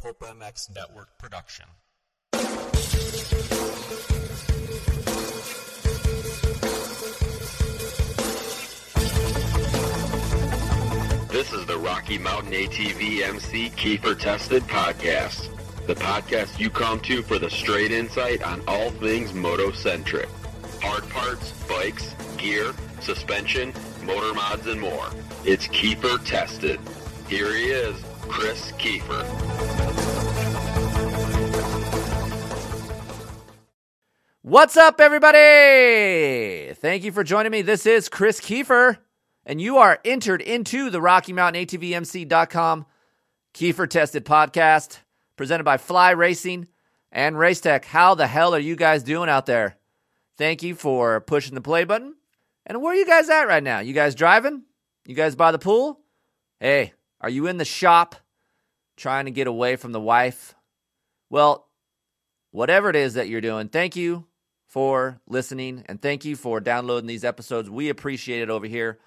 Pulp MX Network production. This is the Rocky Mountain ATV MC Keefer Tested Podcast. The podcast you come to for the straight insight on all things moto-centric. Hard parts, bikes, gear, suspension, motor mods, and more. It's Keefer Tested. Here he is, Kris Keefer. What's up, everybody? Thank you for joining me. This is Kris Keefer, and you are entered into the Rocky Mountain ATVMC.com Keefer Tested Podcast, presented by Fly Racing and Racetech. How the hell are you guys doing out there? Thank you for pushing the play button. And where are you guys at right now? You guys driving? You guys by the pool? Hey, are you in the shop trying to get away from the wife? Well, whatever it is that you're doing, thank you for listening and thank you for downloading these episodes. We appreciate it over here.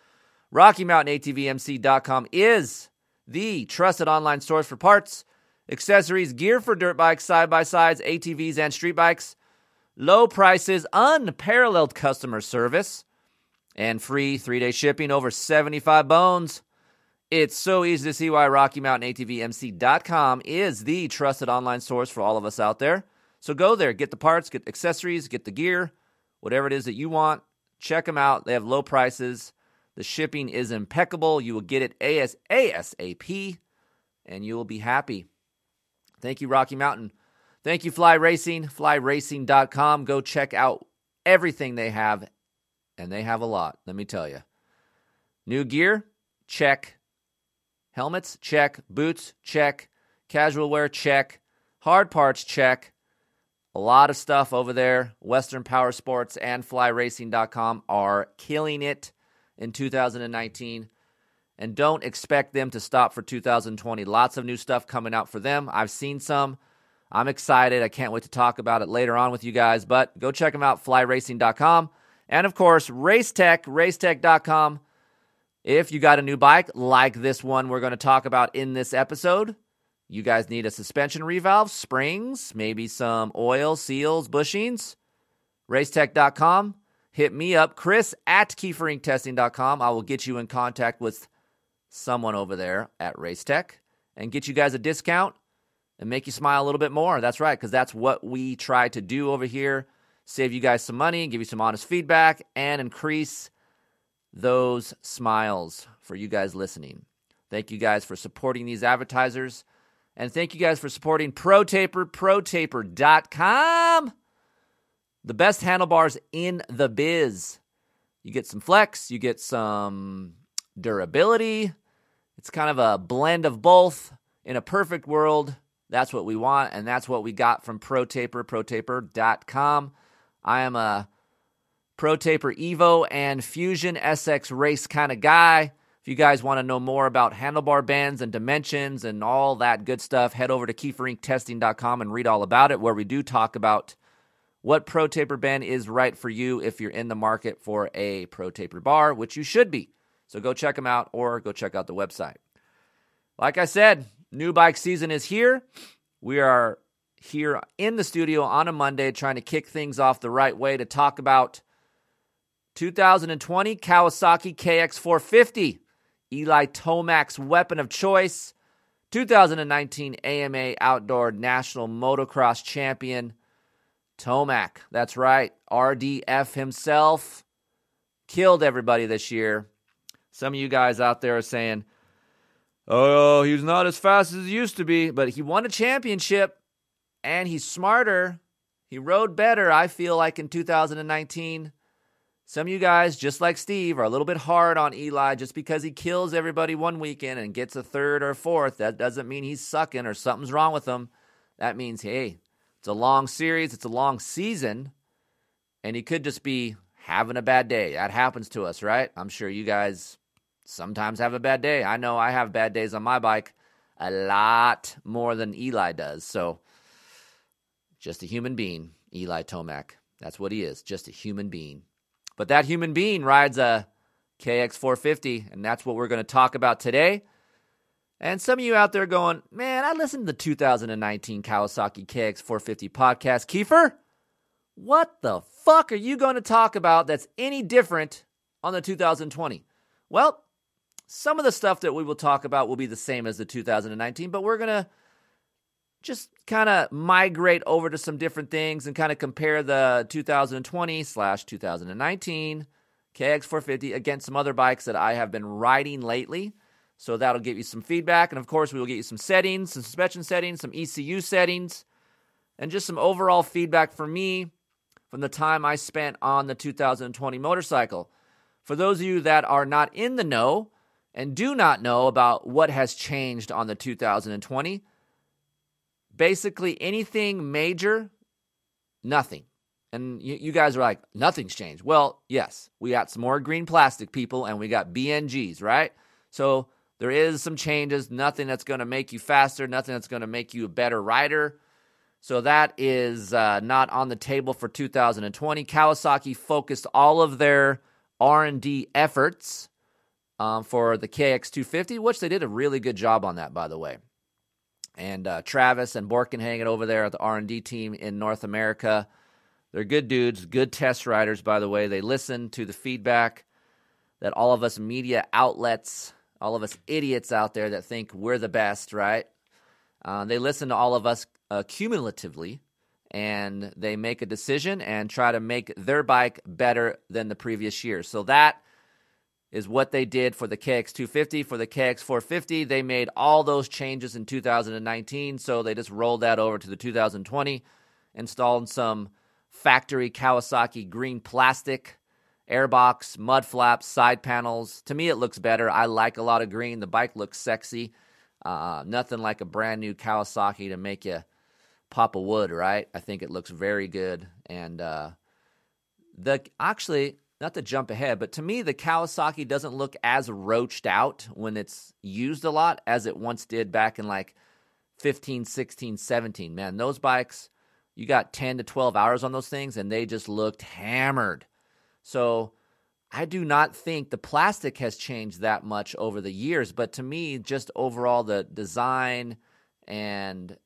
RockyMountainATVMC.com is the trusted online source for parts, accessories, gear for dirt bikes, side by sides, ATVs, and street bikes. Low prices, unparalleled customer service, and free three day shipping over 75 bones. It's so easy to see why RockyMountainATVMC.com is the trusted online source for all of us out there. So go there, get the parts, get accessories, get the gear, whatever it is that you want. Check them out. They have low prices. The shipping is impeccable. You will get it AS- ASAP and you will be happy. Thank you, Rocky Mountain. Thank you, Fly Racing, flyracing.com. Go check out everything they have, and they have a lot, let me tell you. New gear, check. Helmets, check. Boots, check. Casual wear, check. Hard parts, check. A lot of stuff over there. Western Power Sports and flyracing.com are killing it in 2019. And don't expect them to stop for 2020. Lots of new stuff coming out for them. I've seen some. I'm excited. I can't wait to talk about it later on with you guys. But go check them out, flyracing.com. And of course, Racetech, racetech.com. If you got a new bike like this one we're going to talk about in this episode, you guys need a suspension revalve, springs, maybe some oil, seals, bushings, racetech.com. Hit me up, Chris at keeferinctesting.com. I will get you in contact with someone over there at Racetech and get you guys a discount and make you smile a little bit more. That's right, because that's what we try to do over here. Save you guys some money, give you some honest feedback, and increase those smiles for you guys listening. Thank you guys for supporting these advertisers. And thank you guys for supporting ProTaper, protaper.com. The best handlebars in the biz. You get some flex, you get some durability. It's kind of a blend of both. In a perfect world, that's what we want, and that's what we got from ProTaper, protaper.com. I am a ProTaper Evo and Fusion SX race kind of guy. If you guys want to know more about handlebar bands and dimensions and all that good stuff, head over to keeferinctesting.com and read all about it, where we do talk about what Pro Taper band is right for you if you're in the market for a Pro Taper bar, which you should be. So go check them out or go check out the website. Like I said, new bike season is here. We are here in the studio on a Monday trying to kick things off the right way to talk about 2020 Kawasaki KX450, Eli Tomac's weapon of choice, 2019 AMA Outdoor National Motocross Champion, Tomac. That's right, RDF himself killed everybody this year. Some of you guys out there are saying, oh, he's not as fast as he used to be, but he won a championship and he's smarter. He rode better, I feel like, in 2019. Some of you guys, just like Steve, are a little bit hard on Eli just because he kills everybody one weekend and gets a third or fourth. That doesn't mean he's sucking or something's wrong with him. That means, hey, it's a long series, it's a long season, and he could just be having a bad day. That happens to us, right? I'm sure you guys sometimes have a bad day. I know I have bad days on my bike a lot more than Eli does. So, just a human being, Eli Tomac. That's what he is, just a human being. But that human being rides a KX450, and that's what we're going to talk about today. And some of you out there going, man, I listened to the 2019 Kawasaki KX450 podcast. Keefer, what the fuck are you going to talk about that's any different on the 2020? Well, some of the stuff that we will talk about will be the same as the 2019, but we're going to just kind of migrate over to some different things and kind of compare the 2020 slash 2019 KX450 against some other bikes that I have been riding lately. So that'll give you some feedback. And of course, we will get you some settings, some suspension settings, some ECU settings, and just some overall feedback for me from the time I spent on the 2020 motorcycle. For those of you that are not in the know and do not know about what has changed on the 2020, basically anything major, nothing. And you, you, guys are like, nothing's changed. Well, yes, we got some more green plastic people and we got BNGs, right? So there is some changes, nothing that's going to make you faster, nothing that's going to make you a better rider. So that is uh, not on the table for 2020. Kawasaki focused all of their R&D efforts um, for the KX250, which they did a really good job on that, by the way and uh, Travis and Borkin hanging over there at the R and D team in North America. They're good dudes, good test riders, by the way. They listen to the feedback that all of us media outlets, all of us idiots out there that think we're the best, right? Uh, they listen to all of us uh, cumulatively, and they make a decision and try to make their bike better than the previous year. So that is what they did for the KX250. For the KX450, they made all those changes in 2019, so they just rolled that over to the 2020, installed some factory Kawasaki green plastic, airbox, mud flaps, side panels. To me, it looks better. I like a lot of green. The bike looks sexy. Uh, nothing like a brand new Kawasaki to make you pop a wood, right? I think it looks very good. And uh, the actually, not to jump ahead, but to me, the Kawasaki doesn't look as roached out when it's used a lot as it once did back in like 15, 16, 17. Man, those bikes, you got 10 to 12 hours on those things and they just looked hammered. So I do not think the plastic has changed that much over the years, but to me, just overall the design and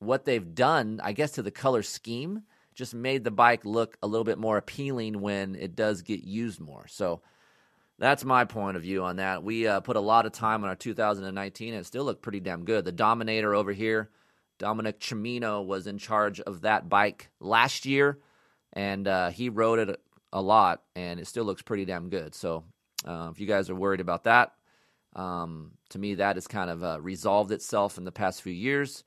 what they've done, I guess, to the color scheme just made the bike look a little bit more appealing when it does get used more. So that's my point of view on that. We uh, put a lot of time on our 2019 and it still looked pretty damn good. The Dominator over here, Dominic Cimino, was in charge of that bike last year and uh, he rode it a lot and it still looks pretty damn good. So uh, if you guys are worried about that, um, to me, that has kind of uh, resolved itself in the past few years.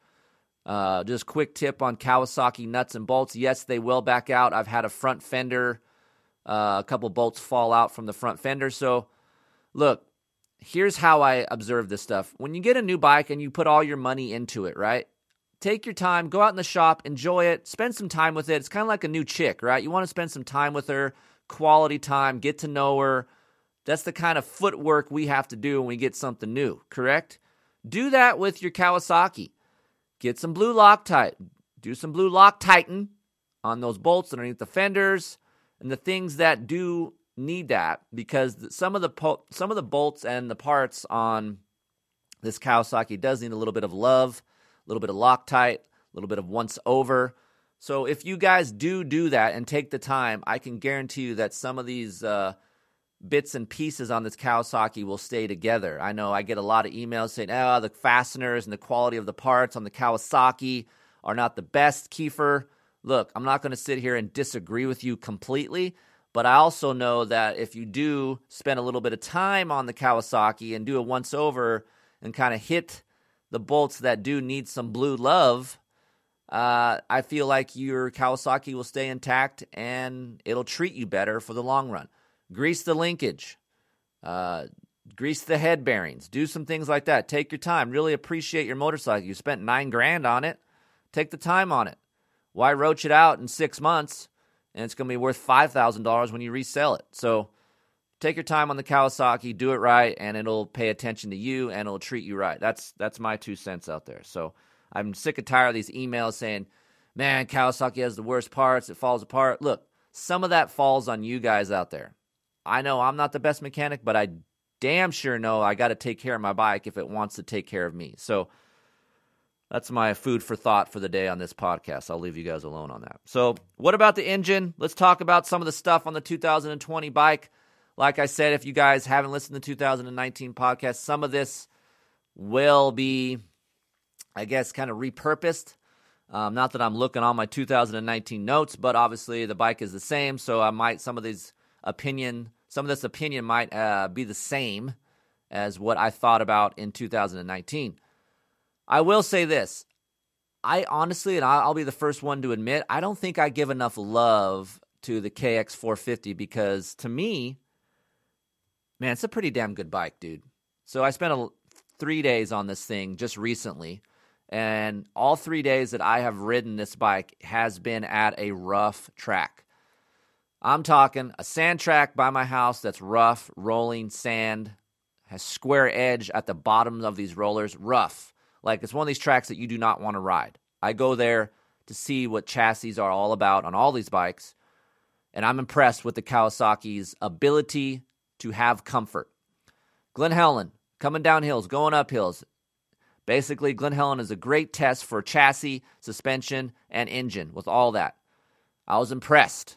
Uh, just quick tip on Kawasaki nuts and bolts. Yes, they will back out. I've had a front fender, uh, a couple bolts fall out from the front fender. So, look, here's how I observe this stuff. When you get a new bike and you put all your money into it, right? Take your time, go out in the shop, enjoy it, spend some time with it. It's kind of like a new chick, right? You want to spend some time with her, quality time, get to know her. That's the kind of footwork we have to do when we get something new, correct? Do that with your Kawasaki. Get some blue Loctite. Do some blue Loctiting on those bolts underneath the fenders and the things that do need that because some of the po- some of the bolts and the parts on this Kawasaki does need a little bit of love, a little bit of Loctite, a little bit of once over. So if you guys do do that and take the time, I can guarantee you that some of these uh, bits and pieces on this Kawasaki will stay together. I know I get a lot of emails saying, oh, the fasteners and the quality of the parts on the Kawasaki are not the best, Keefer. Look, I'm not going to sit here and disagree with you completely, but I also know that if you do spend a little bit of time on the Kawasaki and do a once over and kind of hit the bolts that do need some blue love, uh, I feel like your Kawasaki will stay intact and it'll treat you better for the long run grease the linkage, uh, grease the head bearings, do some things like that. Take your time. Really appreciate your motorcycle. You spent nine grand on it. Take the time on it. Why roach it out in six months and it's going to be worth $5,000 when you resell it? So take your time on the Kawasaki, do it right, and it'll pay attention to you and it'll treat you right. That's, that's my two cents out there. So I'm sick and tired of these emails saying, man, Kawasaki has the worst parts, it falls apart. Look, some of that falls on you guys out there. I know I'm not the best mechanic, but I damn sure know I got to take care of my bike if it wants to take care of me. So that's my food for thought for the day on this podcast. I'll leave you guys alone on that. So, what about the engine? Let's talk about some of the stuff on the 2020 bike. Like I said, if you guys haven't listened to the 2019 podcast, some of this will be, I guess, kind of repurposed. Um, not that I'm looking on my 2019 notes, but obviously the bike is the same, so I might some of these opinion, some of this opinion might uh, be the same as what I thought about in 2019. I will say this: I honestly, and I'll be the first one to admit, I don't think I give enough love to the KX450 because to me, man, it's a pretty damn good bike, dude. So I spent a, three days on this thing just recently, and all three days that I have ridden this bike has been at a rough track. I'm talking a sand track by my house that's rough, rolling sand, has square edge at the bottom of these rollers, rough. Like it's one of these tracks that you do not want to ride. I go there to see what chassis are all about on all these bikes, and I'm impressed with the Kawasaki's ability to have comfort. Glen Helen, coming down hills, going up hills. Basically, Glen Helen is a great test for chassis, suspension, and engine with all that. I was impressed.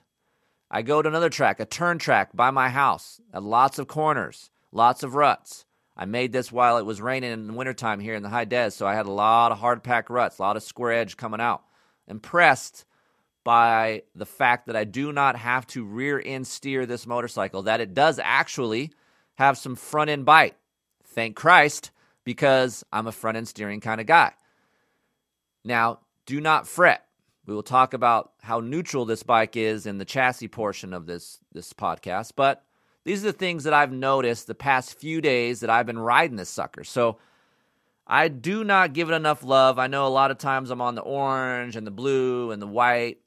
I go to another track, a turn track by my house, at lots of corners, lots of ruts. I made this while it was raining in the wintertime here in the high des, so I had a lot of hard pack ruts, a lot of square edge coming out. Impressed by the fact that I do not have to rear end steer this motorcycle, that it does actually have some front end bite. Thank Christ, because I'm a front end steering kind of guy. Now, do not fret. We will talk about how neutral this bike is in the chassis portion of this, this podcast, but these are the things that I've noticed the past few days that I've been riding this sucker. So I do not give it enough love. I know a lot of times I'm on the orange and the blue and the white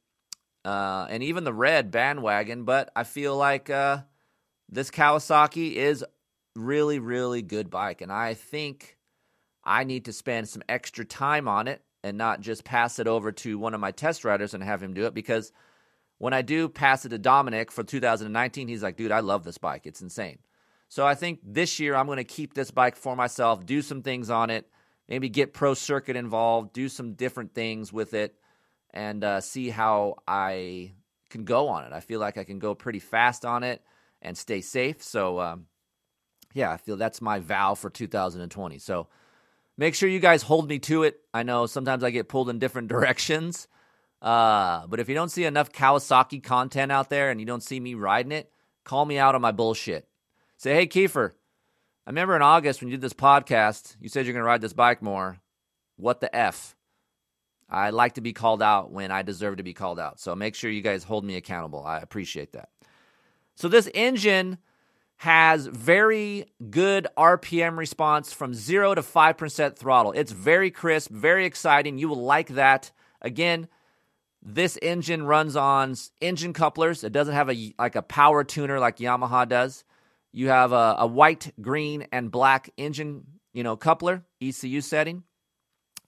uh, and even the red bandwagon. But I feel like uh, this Kawasaki is really, really good bike, and I think I need to spend some extra time on it and not just pass it over to one of my test riders and have him do it because when I do pass it to Dominic for 2019, he's like, dude, I love this bike. It's insane. So I think this year I'm going to keep this bike for myself, do some things on it, maybe get pro circuit involved, do some different things with it, and uh, see how I can go on it. I feel like I can go pretty fast on it and stay safe. So, um, yeah, I feel that's my vow for 2020. So, make sure you guys hold me to it. I know sometimes I get pulled in different directions. Uh, but if you don't see enough Kawasaki content out there and you don't see me riding it, call me out on my bullshit. Say, hey, Keefer, I remember in August when you did this podcast, you said you're going to ride this bike more. What the F? I like to be called out when I deserve to be called out. So make sure you guys hold me accountable. I appreciate that. So this engine has very good RPM response from 0 to 5% throttle. It's very crisp, very exciting. You will like that. Again, this engine runs on engine couplers. It doesn't have a like a power tuner like Yamaha does. You have a, a white, green, and black engine, you know, coupler ECU setting,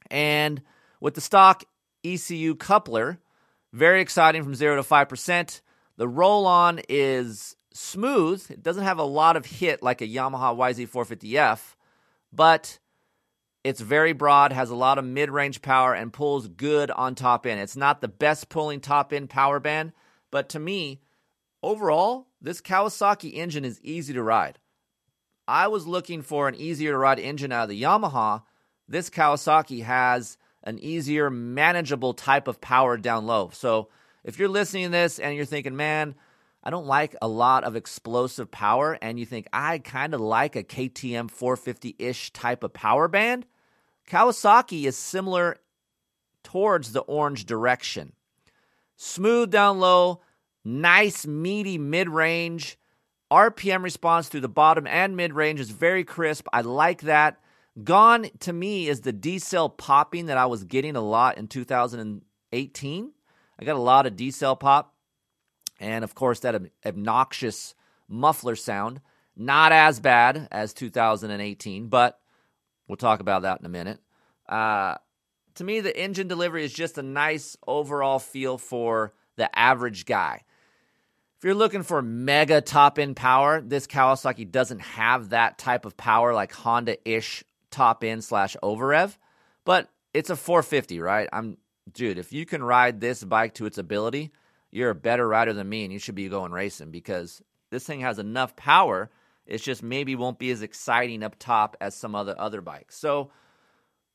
and with the stock ECU coupler, very exciting from 0 to 5%. The roll on is smooth. It doesn't have a lot of hit like a Yamaha YZ450F, but it's very broad, has a lot of mid range power, and pulls good on top end. It's not the best pulling top end power band, but to me, overall, this Kawasaki engine is easy to ride. I was looking for an easier to ride engine out of the Yamaha. This Kawasaki has an easier, manageable type of power down low. So if you're listening to this and you're thinking, man, I don't like a lot of explosive power, and you think I kind of like a KTM 450 ish type of power band, Kawasaki is similar towards the orange direction. Smooth down low, nice meaty mid range. RPM response through the bottom and mid range is very crisp. I like that. Gone to me is the decel popping that I was getting a lot in 2018. I got a lot of decel pop, and of course, that obnoxious muffler sound. Not as bad as 2018, but we'll talk about that in a minute. Uh, to me, the engine delivery is just a nice overall feel for the average guy. If you're looking for mega top end power, this Kawasaki doesn't have that type of power like Honda ish top end slash overrev, but it's a 450, right? I'm, dude, if you can ride this bike to its ability, you're a better rider than me and you should be going racing because this thing has enough power. It's just maybe won't be as exciting up top as some other other bikes. So,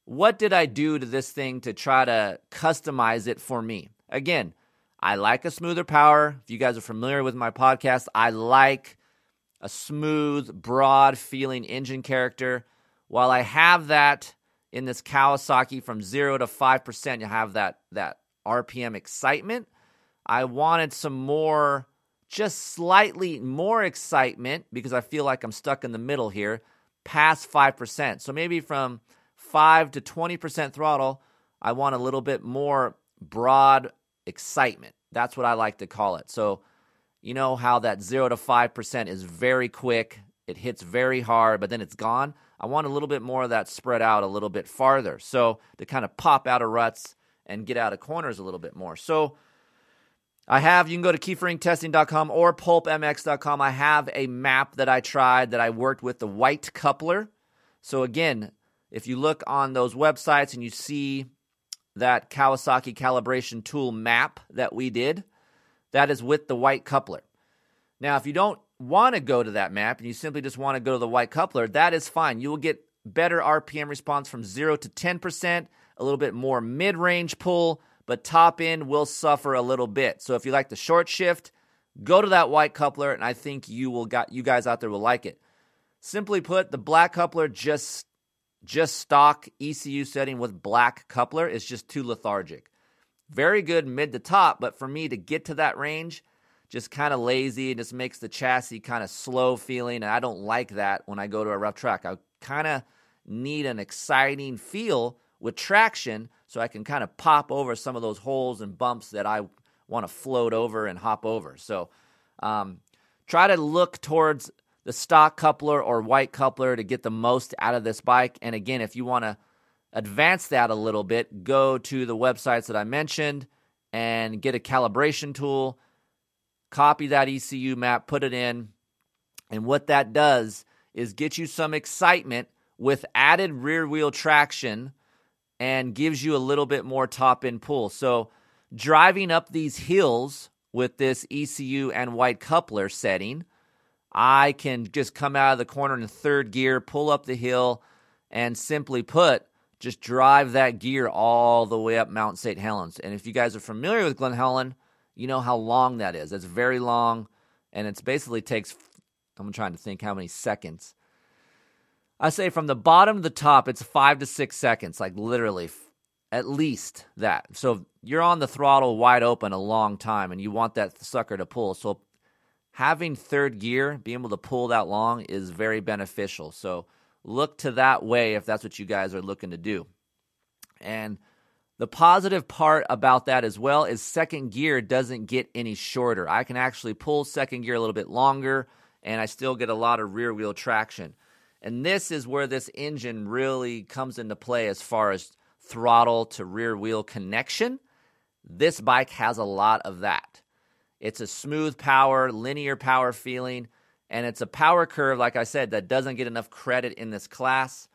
what did I do to this thing to try to customize it for me? Again, I like a smoother power. If you guys are familiar with my podcast, I like a smooth, broad feeling engine character. While I have that in this Kawasaki from 0 to 5%, you have that that RPM excitement. I wanted some more just slightly more excitement because I feel like I'm stuck in the middle here, past 5%. So maybe from 5 to 20% throttle, I want a little bit more broad excitement. That's what I like to call it. So, you know how that 0 to 5% is very quick, it hits very hard, but then it's gone. I want a little bit more of that spread out a little bit farther. So, to kind of pop out of ruts and get out of corners a little bit more. So, I have, you can go to keeferinctesting.com or pulpmx.com. I have a map that I tried that I worked with the white coupler. So, again, if you look on those websites and you see that Kawasaki calibration tool map that we did, that is with the white coupler. Now, if you don't want to go to that map and you simply just want to go to the white coupler, that is fine. You will get better RPM response from 0 to 10%, a little bit more mid range pull, but top end will suffer a little bit. So if you like the short shift, go to that white coupler, and I think you will got you guys out there will like it. Simply put, the black coupler just just stock ECU setting with black coupler is just too lethargic. Very good mid to top, but for me to get to that range, just kind of lazy. It just makes the chassis kind of slow feeling, and I don't like that when I go to a rough track. I kind of need an exciting feel with traction so I can kind of pop over some of those holes and bumps that I want to float over and hop over. So um, try to look towards the stock coupler or white coupler to get the most out of this bike. And again, if you want to advance that a little bit, go to the websites that I mentioned and get a calibration tool, copy that ECU map, put it in. And what that does is get you some excitement with added rear wheel traction and gives you a little bit more top end pull. So, driving up these hills with this ECU and white coupler setting, I can just come out of the corner in third gear, pull up the hill, and simply put, just drive that gear all the way up Mount St. Helens. And if you guys are familiar with Glen Helen, you know how long that is. It's very long, and it basically takes, I'm trying to think how many seconds I say from the bottom to the top, it's five to six seconds, like literally at least that. So you're on the throttle wide open a long time and you want that sucker to pull. So having third gear, being able to pull that long is very beneficial. So look to that way if that's what you guys are looking to do. And the positive part about that as well is second gear doesn't get any shorter. I can actually pull second gear a little bit longer and I still get a lot of rear wheel traction. And this is where this engine really comes into play as far as throttle to rear wheel connection. This bike has a lot of that. It's a smooth power, linear power feeling, and it's a power curve, like I said, that doesn't get enough credit in this class.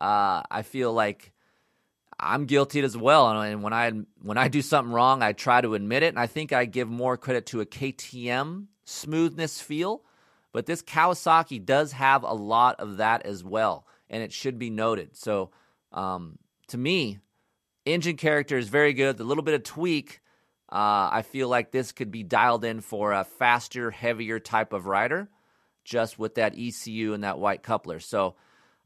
Uh, I feel like I'm guilty as well, and when I when I do something wrong, I try to admit it, and I think I give more credit to a KTM smoothness feel but this Kawasaki does have a lot of that as well, and it should be noted. So, um, to me, engine character is very good. The little bit of tweak, uh, I feel like this could be dialed in for a faster, heavier type of rider, just with that ECU and that white coupler. So,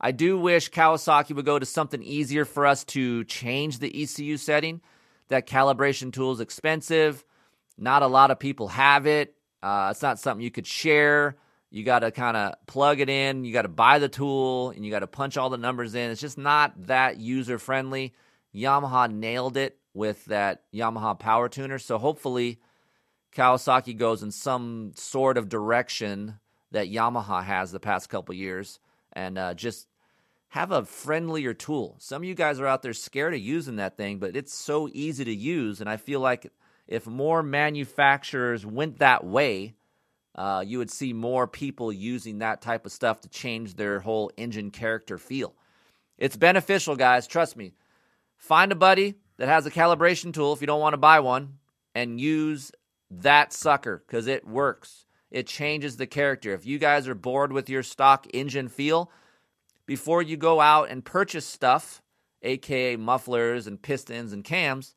I do wish Kawasaki would go to something easier for us to change the ECU setting. That calibration tool is expensive. Not a lot of people have it. Uh, it's not something you could share. You got to kind of plug it in. You got to buy the tool and you got to punch all the numbers in. It's just not that user friendly. Yamaha nailed it with that Yamaha power tuner. So hopefully, Kawasaki goes in some sort of direction that Yamaha has the past couple years and uh, just have a friendlier tool. Some of you guys are out there scared of using that thing, but it's so easy to use. And I feel like if more manufacturers went that way, uh, you would see more people using that type of stuff to change their whole engine character feel. It's beneficial, guys. Trust me. Find a buddy that has a calibration tool if you don't want to buy one and use that sucker because it works. It changes the character. If you guys are bored with your stock engine feel, before you go out and purchase stuff, aka mufflers and pistons and cams,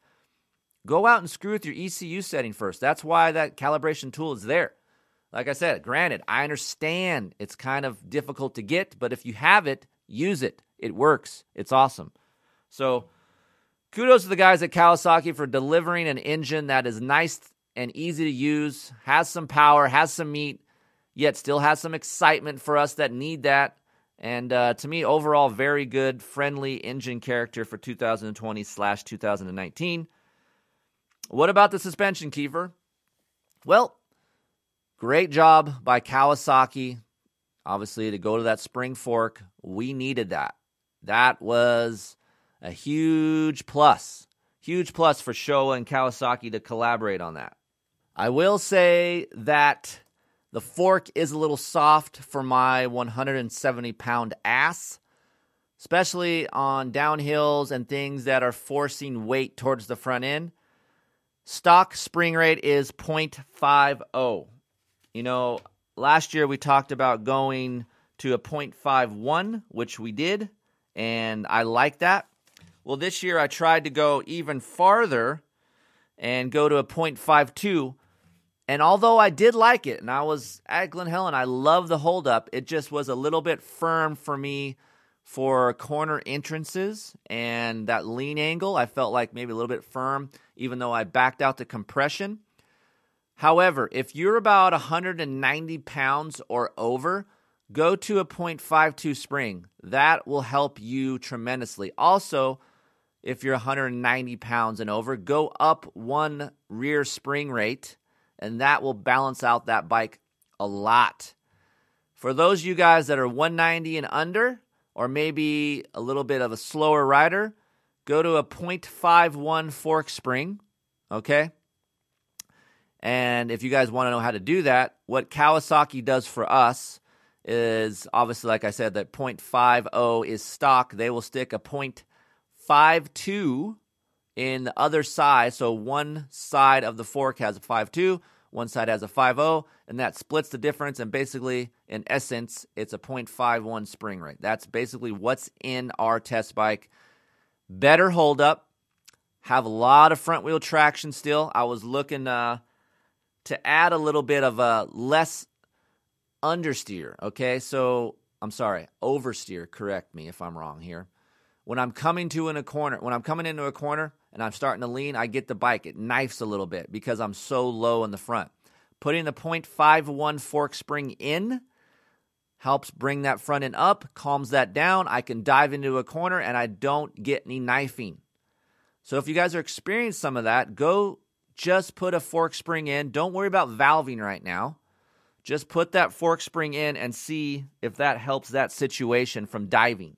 go out and screw with your ECU setting first. That's why that calibration tool is there. Like I said, granted, I understand it's kind of difficult to get, but if you have it, use it. It works. It's awesome. So, kudos to the guys at Kawasaki for delivering an engine that is nice and easy to use, has some power, has some meat, yet still has some excitement for us that need that. And uh, to me, overall, very good, friendly engine character for 2020 slash 2019. What about the suspension, Keefer? Well, great job by Kawasaki. Obviously, to go to that spring fork, we needed that. That was a huge plus. Huge plus for Showa and Kawasaki to collaborate on that. I will say that the fork is a little soft for my 170 pound ass, especially on downhills and things that are forcing weight towards the front end. Stock spring rate is 0.50. You know, last year we talked about going to a 0.51, which we did, and I like that. Well, this year I tried to go even farther and go to a 0.52 and although I did like it, and I was at Glen Helen, I love the holdup. It just was a little bit firm for me for corner entrances and that lean angle. I felt like maybe a little bit firm, even though I backed out the compression. However, if you're about 190 pounds or over, go to a 0.52 spring. That will help you tremendously. Also, if you're 190 pounds and over, go up one rear spring rate and that will balance out that bike a lot. For those of you guys that are 190 and under, or maybe a little bit of a slower rider, go to a 0.51 fork spring, okay? And if you guys want to know how to do that, what Kawasaki does for us is obviously, like I said, that 0.50 is stock. They will stick a 0.52 in the other side. So one side of the fork has a 5.2, one side has a 5.0, and that splits the difference. And basically, in essence, it's a 0.51 spring rate. That's basically what's in our test bike. Better hold up, have a lot of front wheel traction still. I was looking uh, to add a little bit of a less understeer. Okay, so I'm sorry, oversteer. Correct me if I'm wrong here. When I'm coming to in a corner, when I'm coming into a corner, and I'm starting to lean, I get the bike. It knifes a little bit because I'm so low in the front. Putting the 0.51 fork spring in helps bring that front end up, calms that down. I can dive into a corner and I don't get any knifing. So if you guys are experiencing some of that, go just put a fork spring in. Don't worry about valving right now. Just put that fork spring in and see if that helps that situation from diving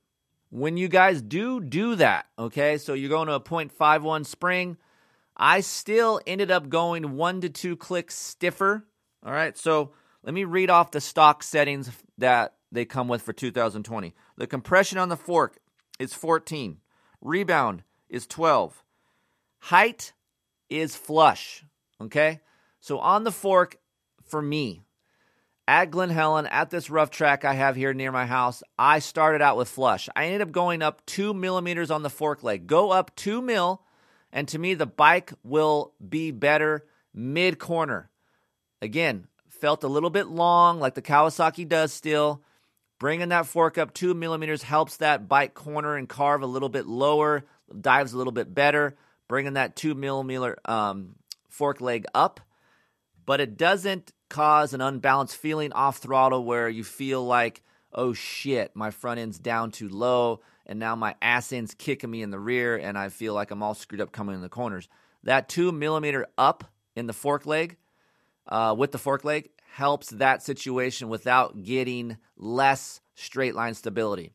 when you guys do do that, okay, so you're going to a 0.51 spring, I still ended up going one to two clicks stiffer. All right, so let me read off the stock settings that they come with for 2020. The compression on the fork is 14, rebound is 12, height is flush, okay? So on the fork, for me, at Glen Helen at this rough track I have here near my house, I started out with flush. I ended up going up two millimeters on the fork leg. Go up two mil, and to me, the bike will be better mid corner. Again, felt a little bit long, like the Kawasaki does still. Bringing that fork up two millimeters helps that bike corner and carve a little bit lower, dives a little bit better. Bringing that two millimeter um, fork leg up, but it doesn't cause an unbalanced feeling off throttle where you feel like, oh shit, my front end's down too low, and now my ass end's kicking me in the rear, and I feel like I'm all screwed up coming in the corners. That two millimeter up in the fork leg, uh, with the fork leg, helps that situation without getting less straight line stability.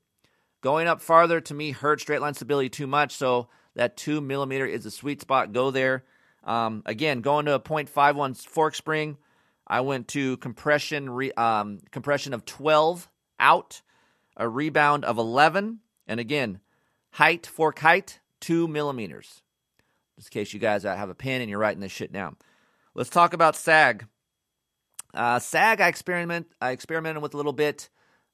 Going up farther to me hurt straight line stability too much, so that two millimeter is a sweet spot. Go there. Um, again, going to a 0.51 fork spring I went to compression re, um, compression of 12 out, a rebound of 11, and again, height for kite two millimeters. Just in case you guys have a pen and you're writing this shit down. Let's talk about sag. Uh, sag, I experiment I experimented with a little bit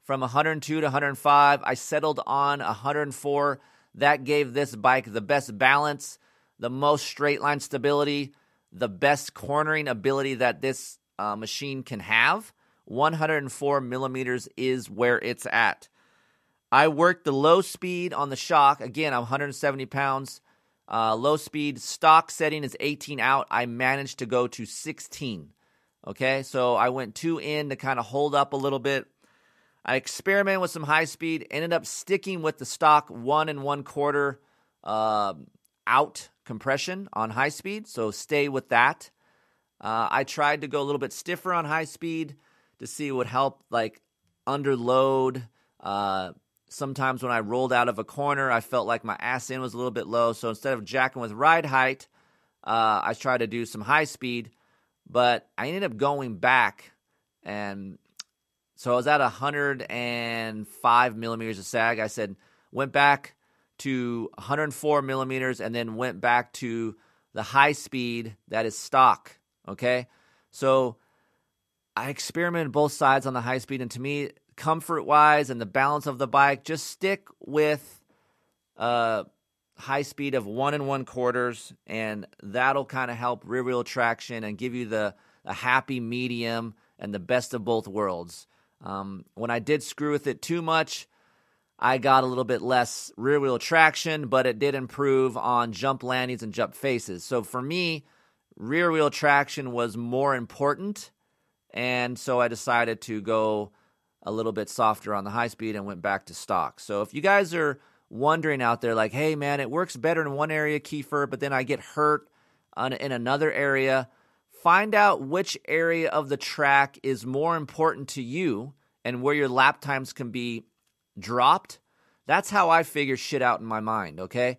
from 102 to 105. I settled on 104. That gave this bike the best balance, the most straight line stability, the best cornering ability that this uh, machine can have. 104 millimeters is where it's at. I worked the low speed on the shock. Again, I'm 170 pounds. Uh, low speed stock setting is 18 out. I managed to go to 16. Okay, so I went two in to kind of hold up a little bit. I experimented with some high speed, ended up sticking with the stock one and one quarter uh, out compression on high speed, so stay with that. Uh, I tried to go a little bit stiffer on high speed to see what would help, like under load. Uh, sometimes when I rolled out of a corner, I felt like my ass in was a little bit low. So instead of jacking with ride height, uh, I tried to do some high speed, but I ended up going back. And so I was at 105 millimeters of sag. I said, went back to 104 millimeters and then went back to the high speed that is stock. Okay. So I experimented both sides on the high speed, and to me, comfort wise and the balance of the bike, just stick with uh, high speed of one and one quarters, and that'll kind of help rear wheel traction and give you the a happy medium and the best of both worlds. Um, when I did screw with it too much, I got a little bit less rear wheel traction, but it did improve on jump landings and jump faces. So for me, rear wheel traction was more important. And so I decided to go a little bit softer on the high speed and went back to stock. So if you guys are wondering out there, like, hey man, it works better in one area, Keefer, but then I get hurt on, in another area, find out which area of the track is more important to you and where your lap times can be dropped. That's how I figure shit out in my mind, okay?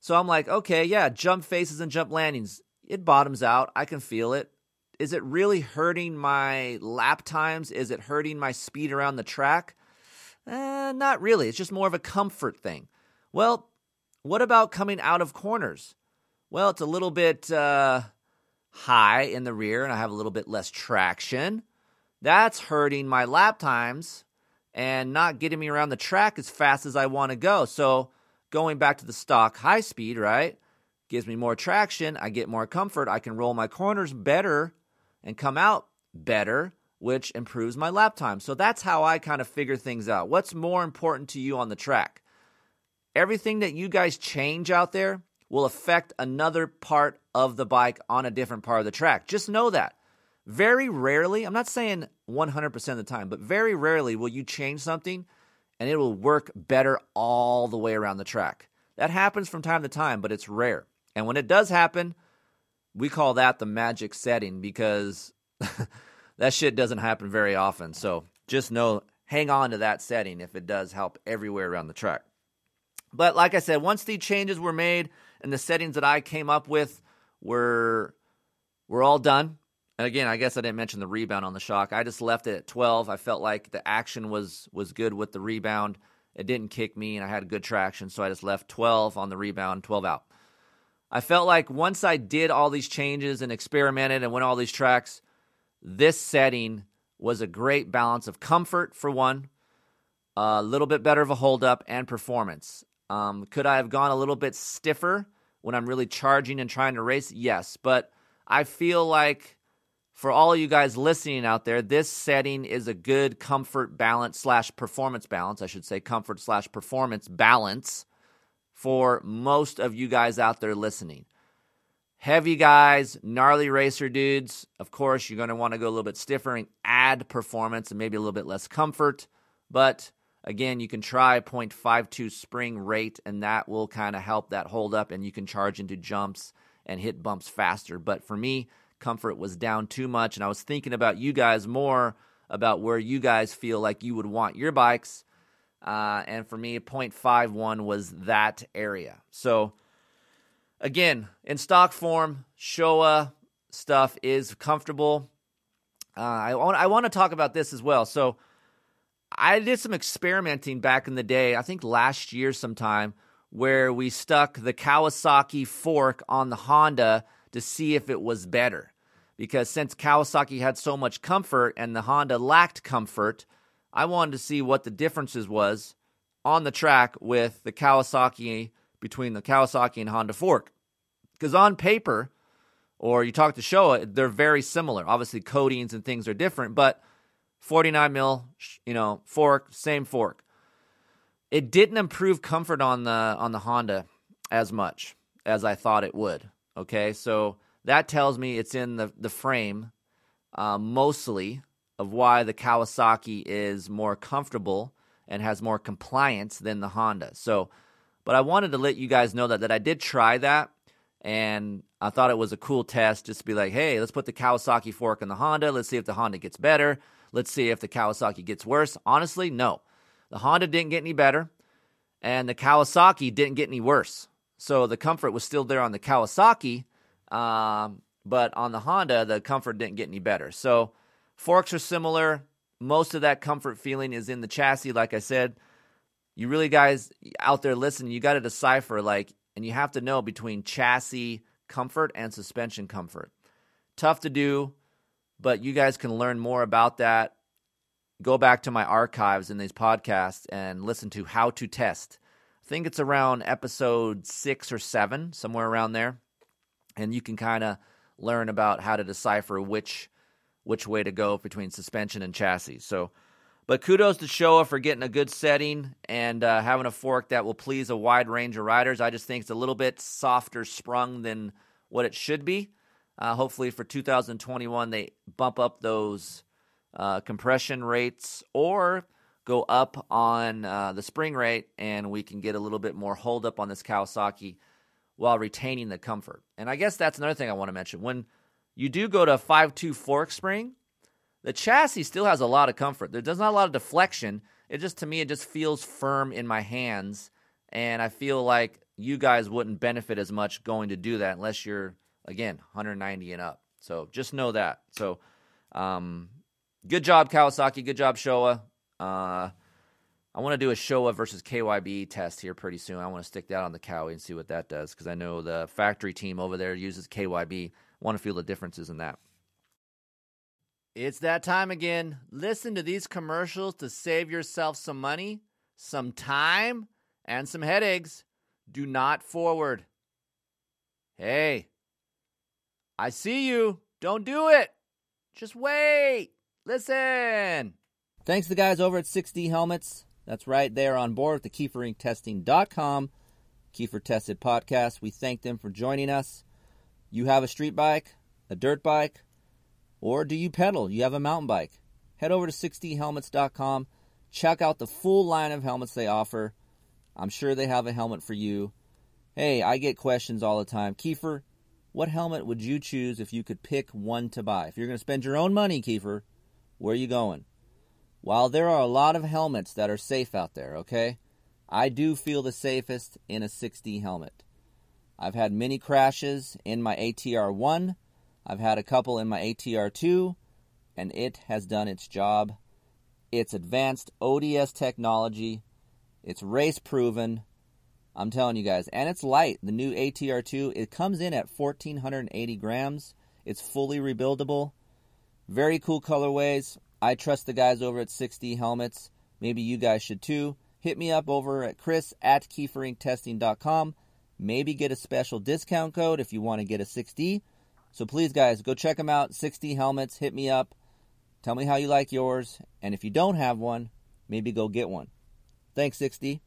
So I'm like, okay, yeah, jump faces and jump landings. It bottoms out. I can feel it is it really hurting my lap times? Is it hurting my speed around the track? Eh, not really. It's just more of a comfort thing. Well, what about coming out of corners? Well, it's a little bit uh, high in the rear and I have a little bit less traction. That's hurting my lap times and not getting me around the track as fast as I want to go. So, going back to the stock high speed, right? Gives me more traction. I get more comfort. I can roll my corners better and come out better, which improves my lap time. So that's how I kind of figure things out. What's more important to you on the track? Everything that you guys change out there will affect another part of the bike on a different part of the track. Just know that. Very rarely, I'm not saying 100% of the time, but very rarely will you change something and it will work better all the way around the track. That happens from time to time, but it's rare. And when it does happen, we call that the magic setting because that shit doesn't happen very often. So just know, hang on to that setting if it does help everywhere around the track. But like I said, once the changes were made and the settings that I came up with were were all done. And again, I guess I didn't mention the rebound on the shock. I just left it at 12. I felt like the action was was good with the rebound. It didn't kick me and I had good traction, so I just left 12 on the rebound, 12 out. I felt like once I did all these changes and experimented and went all these tracks, this setting was a great balance of comfort for one, a little bit better of a holdup, and performance. Um, could I have gone a little bit stiffer when I'm really charging and trying to race? Yes, but I feel like for all you guys listening out there, this setting is a good comfort balance slash performance balance. I should say comfort slash performance balance for most of you guys out there listening. Heavy guys, gnarly racer dudes, of course, you're going to want to go a little bit stiffer and add performance and maybe a little bit less comfort. But again, you can try 0.52 spring rate, and that will kind of help that hold up, and you can charge into jumps and hit bumps faster. But for me, comfort was down too much, and I was thinking about you guys more about where you guys feel like you would want your bikes uh, and for me, 0.51 was that area. So, again, in stock form, Showa stuff is comfortable. uh, I want I want to talk about this as well. So I did some experimenting back in the day. I think last year sometime where we stuck the Kawasaki fork on the Honda to see if it was better. Because since Kawasaki had so much comfort and the Honda lacked comfort, I wanted to see what the differences was on the track with the Kawasaki between the Kawasaki and Honda fork. Because on paper, or you talk to Showa, they're very similar. Obviously, coatings and things are different, but 49 mil, you know, fork, same fork. It didn't improve comfort on the on the Honda as much as I thought it would. Okay, so that tells me it's in the the frame, uh, mostly of why the Kawasaki is more comfortable and has more compliance than the Honda. So, but I wanted to let you guys know that that I did try that and I thought it was a cool test just to be like, hey, let's put the Kawasaki fork in the Honda. Let's see if the Honda gets better. Let's see if the Kawasaki gets worse. Honestly, no. The Honda didn't get any better, and the Kawasaki didn't get any worse. So the comfort was still there on the Kawasaki, um, but on the Honda, the comfort didn't get any better. So forks are similar. Most of that comfort feeling is in the chassis, like I said. You really guys out there listening, you got to decipher like, and you have to know between chassis comfort and suspension comfort. Tough to do but you guys can learn more about that. Go back to my archives in these podcasts and listen to how to test. I think it's around episode six or seven, somewhere around there. And you can kind of learn about how to decipher which which way to go between suspension and chassis. So, but kudos to Showa for getting a good setting and uh, having a fork that will please a wide range of riders. I just think it's a little bit softer sprung than what it should be. Uh, hopefully for 2021, they bump up those uh, compression rates or go up on uh, the spring rate, and we can get a little bit more hold up on this Kawasaki while retaining the comfort. And I guess that's another thing I want to mention. When you do go to a 5.2 fork spring, the chassis still has a lot of comfort. There's not a lot of deflection. It just, to me, it just feels firm in my hands. And I feel like you guys wouldn't benefit as much going to do that unless you're Again, 190 and up. So just know that. So, um, good job, Kawasaki. Good job, Showa. Uh, I want to do a Showa versus KYB test here pretty soon. I want to stick that on the Kawi and see what that does because I know the factory team over there uses KYB. Want to feel the differences in that. It's that time again. Listen to these commercials to save yourself some money, some time, and some headaches. Do not forward. Hey, I see you. Don't do it. Just wait. Listen. Thanks to the guys over at 6D Helmets. That's right. They are on board with the KeeferIncTesting.com Keefer Tested podcast. We thank them for joining us. You have a street bike, a dirt bike, or do you pedal? You have a mountain bike. Head over to 6dhelmets.com. Check out the full line of helmets they offer. I'm sure they have a helmet for you. Hey, I get questions all the time. Keefer, what helmet would you choose if you could pick one to buy? If you're going to spend your own money, Keefer, where are you going? While there are a lot of helmets that are safe out there, okay, I do feel the safest in a 6D helmet. I've had many crashes in my ATR 1, I've had a couple in my ATR 2, and it has done its job. It's advanced ODS technology, it's race proven, I'm telling you guys. And it's light. The new ATR2, it comes in at 1,480 grams. It's fully rebuildable. Very cool colorways. I trust the guys over at 6D Helmets. Maybe you guys should too. Hit me up over at chris at keeferincTesting.com. Maybe get a special discount code if you want to get a 6D. So please, guys, go check them out. 6D Helmets. Hit me up. Tell me how you like yours. And if you don't have one, maybe go get one. Thanks, 6D.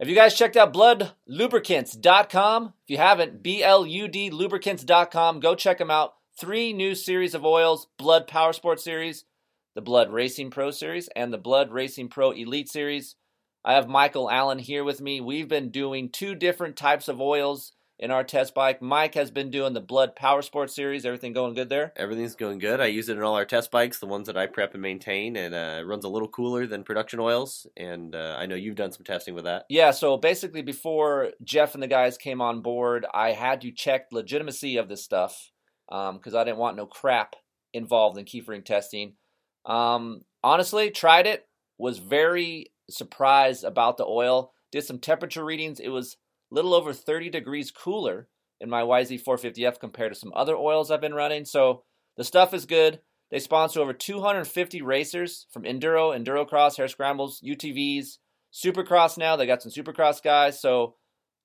Have you guys checked out bludlubricants.com? If you haven't, B L U D lubricants.com, go check them out. Three new series of oils Blud Power Sport Series, the Blud Racing Pro Series, and the Blud Racing Pro Elite Series. I have Michael Allen here with me. We've been doing two different types of oils in our test bike. Mike has been doing the Blud Power Sport series. Everything going good there? Everything's going good. I use it in all our test bikes, the ones that I prep and maintain, and uh, it runs a little cooler than production oils. And uh, I know you've done some testing with that. Yeah. So basically, before Jeff and the guys came on board, I had to check legitimacy of this stuff because um, I didn't want no crap involved in Keefer Inc Testing. Um, honestly, tried it, was very surprised about the oil. Did some temperature readings. It was little over 30 degrees cooler in my YZ450F compared to some other oils I've been running. So the stuff is good. They sponsor over 250 racers from enduro, endurocross, hare scrambles, UTVs, supercross now. They got some supercross guys. So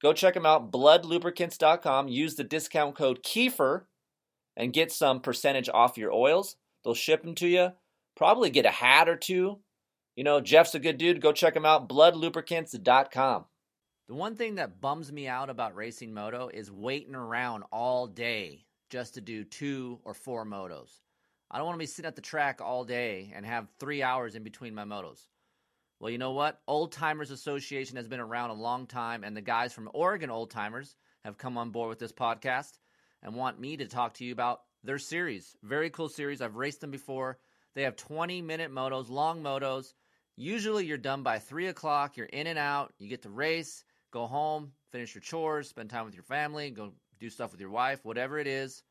go check them out. Bludlubricants.com. Use the discount code KEEFER and get some percentage off your oils. They'll ship them to you. Probably get a hat or two. You know, Jeff's a good dude. Go check him out. Bludlubricants.com. The one thing that bums me out about racing moto is waiting around all day just to do two or four motos. I don't want to be sitting at the track all day and have three hours in between my motos. Well, you know what? Old Timers Association has been around a long time, and the guys from Oregon Old Timers have come on board with this podcast and want me to talk to you about their series. Very cool series. I've raced them before. They have 20 minute motos, long motos. Usually you're done by 3 o'clock. You're in and out. You get to race, go home, finish your chores, spend time with your family, go do stuff with your wife, whatever it is.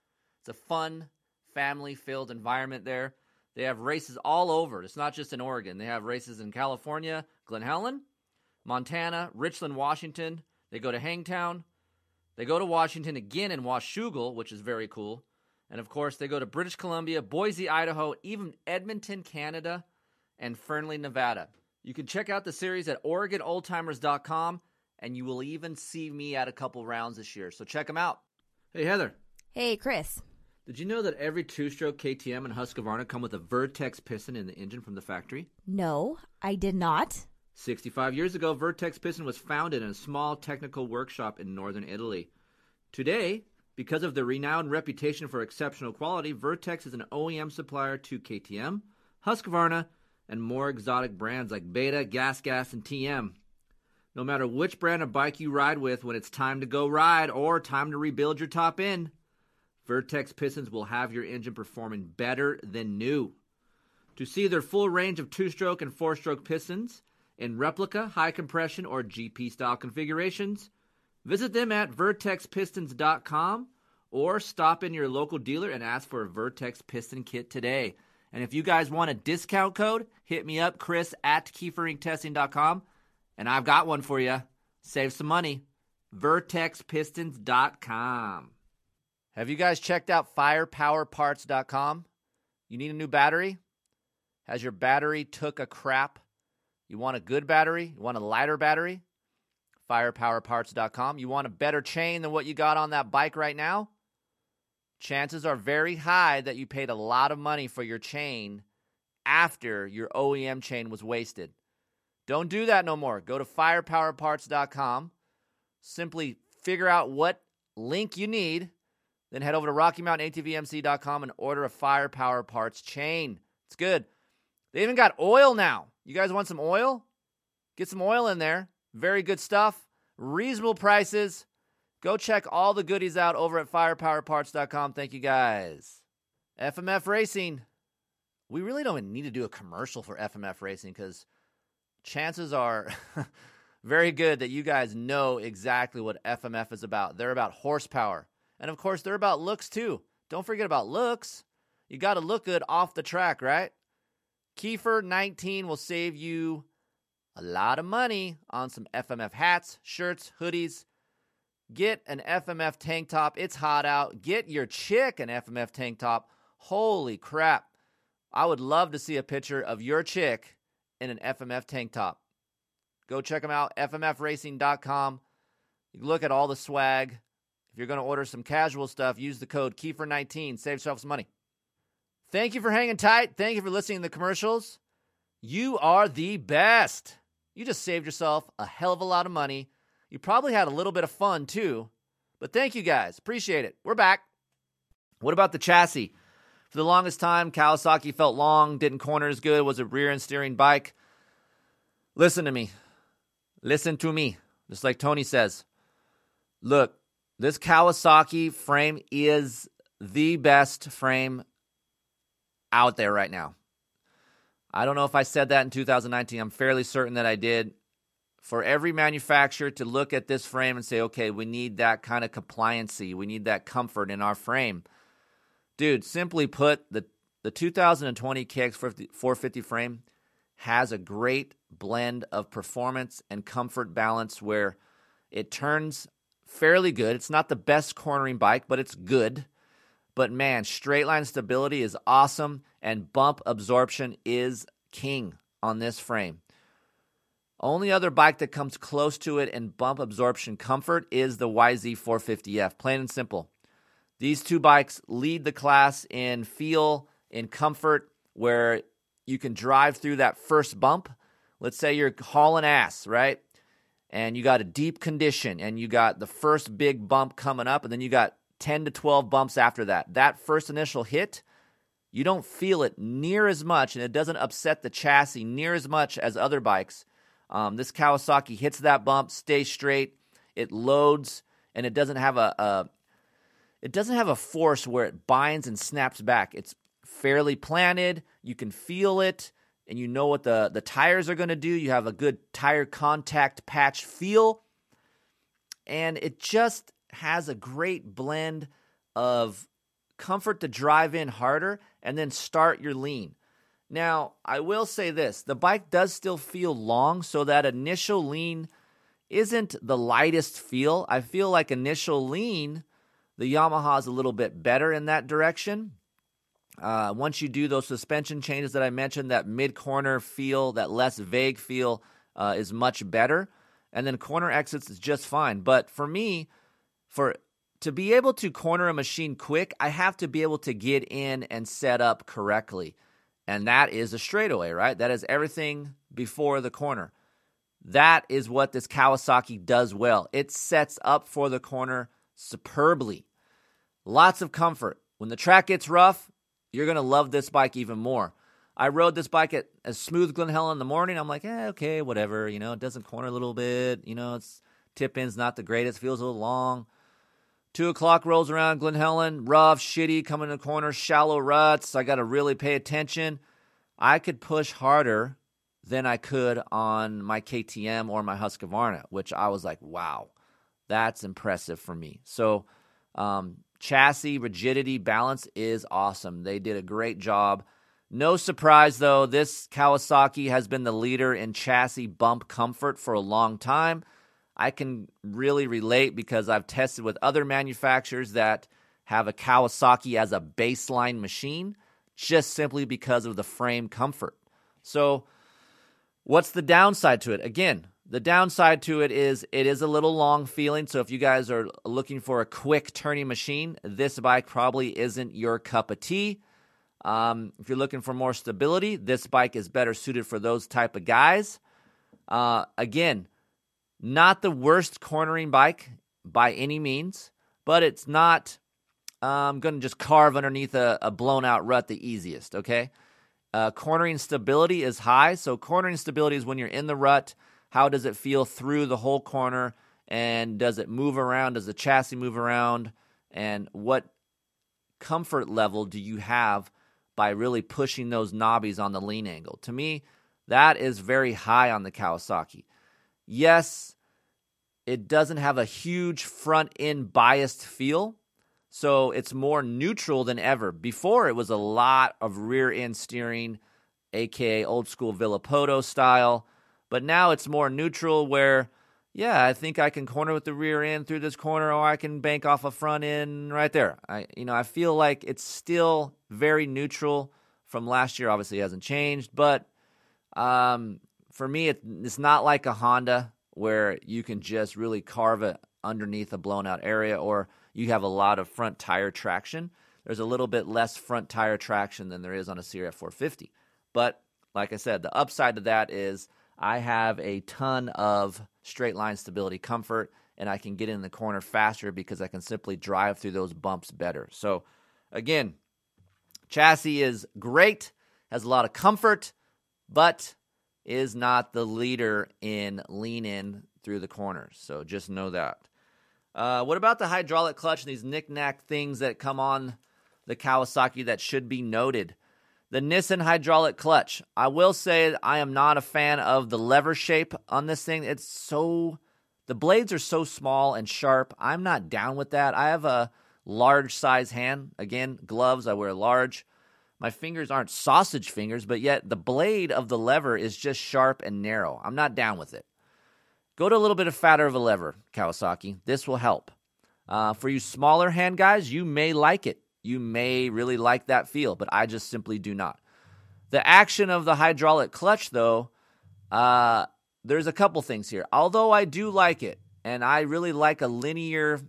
It's a fun, family filled environment there. They have races all over. It's not just in Oregon. They have races in California, Glen Helen, Montana, Richland, Washington. They go to Hangtown. They go to Washington again in Washougal, which is very cool. And of course, they go to British Columbia, Boise, Idaho, even Edmonton, Canada, and Fernley, Nevada. You can check out the series at OregonOldTimers.com and you will even see me at a couple rounds this year. So check them out. Hey, Heather. Hey, Kris. Did you know that every two stroke KTM and Husqvarna come with a Vertex piston in the engine from the factory? No, I did not. 65 years ago, Vertex Piston was founded in a small technical workshop in northern Italy. Today, because of their renowned reputation for exceptional quality, Vertex is an OEM supplier to KTM, Husqvarna, and more exotic brands like Beta, Gas Gas, and TM. No matter which brand of bike you ride with when it's time to go ride or time to rebuild your top end, Vertex pistons will have your engine performing better than new. To see their full range of two stroke and four stroke pistons in replica, high compression, or GP style configurations, visit them at vertexpistons.com or stop in your local dealer and ask for a Vertex piston kit today. And if you guys want a discount code, hit me up, Chris at keeferinctesting.com and I've got one for you. Save some money. VertexPistons.com. Have you guys checked out FirePowerParts.com? You need a new battery? Has your battery took a crap? You want a good battery? You want a lighter battery? FirePowerParts.com. You want a better chain than what you got on that bike right now? Chances are very high that you paid a lot of money for your chain after your OEM chain was wasted. Don't do that no more. Go to firepowerparts.com. Simply figure out what link you need, then head over to RockyMountainATVMC.com and order a Firepower Parts chain. It's good. They even got oil now. You guys want some oil? Get some oil in there. Very good stuff. Reasonable prices. Go check all the goodies out over at firepowerparts.com. Thank you guys. FMF Racing. We really don't need to do a commercial for FMF Racing because chances are very good that you guys know exactly what FMF is about. They're about horsepower. And of course, they're about looks too. Don't forget about looks. You got to look good off the track, right? Keefer 19 will save you a lot of money on some FMF hats, shirts, hoodies. Get an FMF tank top. It's hot out. Get your chick an FMF tank top. Holy crap. I would love to see a picture of your chick in an FMF tank top. Go check them out, fmfracing.com. You look at all the swag. If you're going to order some casual stuff, use the code Keefer19. Save yourself some money. Thank you for hanging tight. Thank you for listening to the commercials. You are the best. You just saved yourself a hell of a lot of money. You probably had a little bit of fun too. But thank you guys. Appreciate it. We're back. What about the chassis? For the longest time, Kawasaki felt long, didn't corner as good, was a rear and steering bike. Listen to me. Listen to me. Just like Tony says. Look, this Kawasaki frame is the best frame out there right now. I don't know if I said that in 2019. I'm fairly certain that I did. For every manufacturer to look at this frame and say, okay, we need that kind of compliancy, we need that comfort in our frame dude, simply put, the the 2020 KX 450 frame has a great blend of performance and comfort balance where it turns fairly good. It's not the best cornering bike, but it's good. But man, straight line stability is awesome and bump absorption is king on this frame. Only other bike that comes close to it in bump absorption comfort is the YZ450F, plain and simple. These two bikes lead the class in feel, in comfort, where you can drive through that first bump. Let's say you're hauling ass, right? And you got a deep condition and you got the first big bump coming up, and then you got 10 to 12 bumps after that. That first initial hit, you don't feel it near as much, and it doesn't upset the chassis near as much as other bikes. Um, this Kawasaki hits that bump, stays straight, it loads, and it doesn't have a, a it doesn't have a force where it binds and snaps back. It's fairly planted. You can feel it, and you know what the the tires are going to do. You have a good tire contact patch feel, and it just has a great blend of comfort to drive in harder and then start your lean. Now, I will say this the bike does still feel long, so that initial lean isn't the lightest feel. I feel like initial lean, the Yamaha is a little bit better in that direction. Uh, once you do those suspension changes that I mentioned, that mid corner feel, that less vague feel, uh, is much better. And then corner exits is just fine. But for me, for to be able to corner a machine quick, I have to be able to get in and set up correctly. And that is a straightaway, right? That is everything before the corner. That is what this Kawasaki does well. It sets up for the corner superbly. Lots of comfort. When the track gets rough, you're going to love this bike even more. I rode this bike at a smooth Glen Helen in the morning. I'm like, eh, okay, whatever. You know, it doesn't corner a little bit. You know, it's tip in's not the greatest. Feels a little long. Two o'clock rolls around, Glen Helen, rough, shitty, coming in the corner, shallow ruts. I got to really pay attention. I could push harder than I could on my KTM or my Husqvarna, which I was like, wow, that's impressive for me. So, um, chassis rigidity balance is awesome. They did a great job. No surprise though, this Kawasaki has been the leader in chassis bump comfort for a long time. I can really relate because I've tested with other manufacturers that have a Kawasaki as a baseline machine just simply because of the frame comfort. So, what's the downside to it? Again, the downside to it is it is a little long feeling. So, if you guys are looking for a quick turning machine, this bike probably isn't your cup of tea. Um, if you're looking for more stability, this bike is better suited for those type of guys. Uh, again, not the worst cornering bike by any means, but it's not um, going to just carve underneath a, a, blown out rut the easiest, okay? Uh, cornering stability is high. So, cornering stability is when you're in the rut. How does it feel through the whole corner? And does it move around? Does the chassis move around? And what comfort level do you have by really pushing those knobbies on the lean angle? To me, that is very high on the Kawasaki. Yes, it doesn't have a huge front end biased feel. So it's more neutral than ever. Before it was a lot of rear end steering, aka old school Villopoto style. But now it's more neutral where, yeah, I think I can corner with the rear end through this corner, or I can bank off a front end right there. I you know, I feel like it's still very neutral from last year. Obviously, hasn't changed, but um, for me, it, it's not like a Honda where you can just really carve it underneath a blown out area, or you have a lot of front tire traction. There's a little bit less front tire traction than there is on a CRF 450. But like I said, the upside to that is I have a ton of straight line stability comfort and I can get in the corner faster because I can simply drive through those bumps better. So, again, chassis is great, has a lot of comfort, but is not the leader in lean in through the corners. So just know that. Uh, what about the hydraulic clutch and these knickknack things that come on the Kawasaki that should be noted? The Nissin hydraulic clutch. I will say I am not a fan of the lever shape on this thing. It's so the blades are so small and sharp. I'm not down with that. I have a large size hand. Again, gloves, I wear large. My fingers aren't sausage fingers, but yet the blade of the lever is just sharp and narrow. I'm not down with it. Go to a little bit of fatter of a lever, Kawasaki. This will help. Uh, for you smaller hand guys, you may like it. You may really like that feel, but I just simply do not. The action of the hydraulic clutch, though, uh, there's a couple things here. Although I do like it, and I really like a linear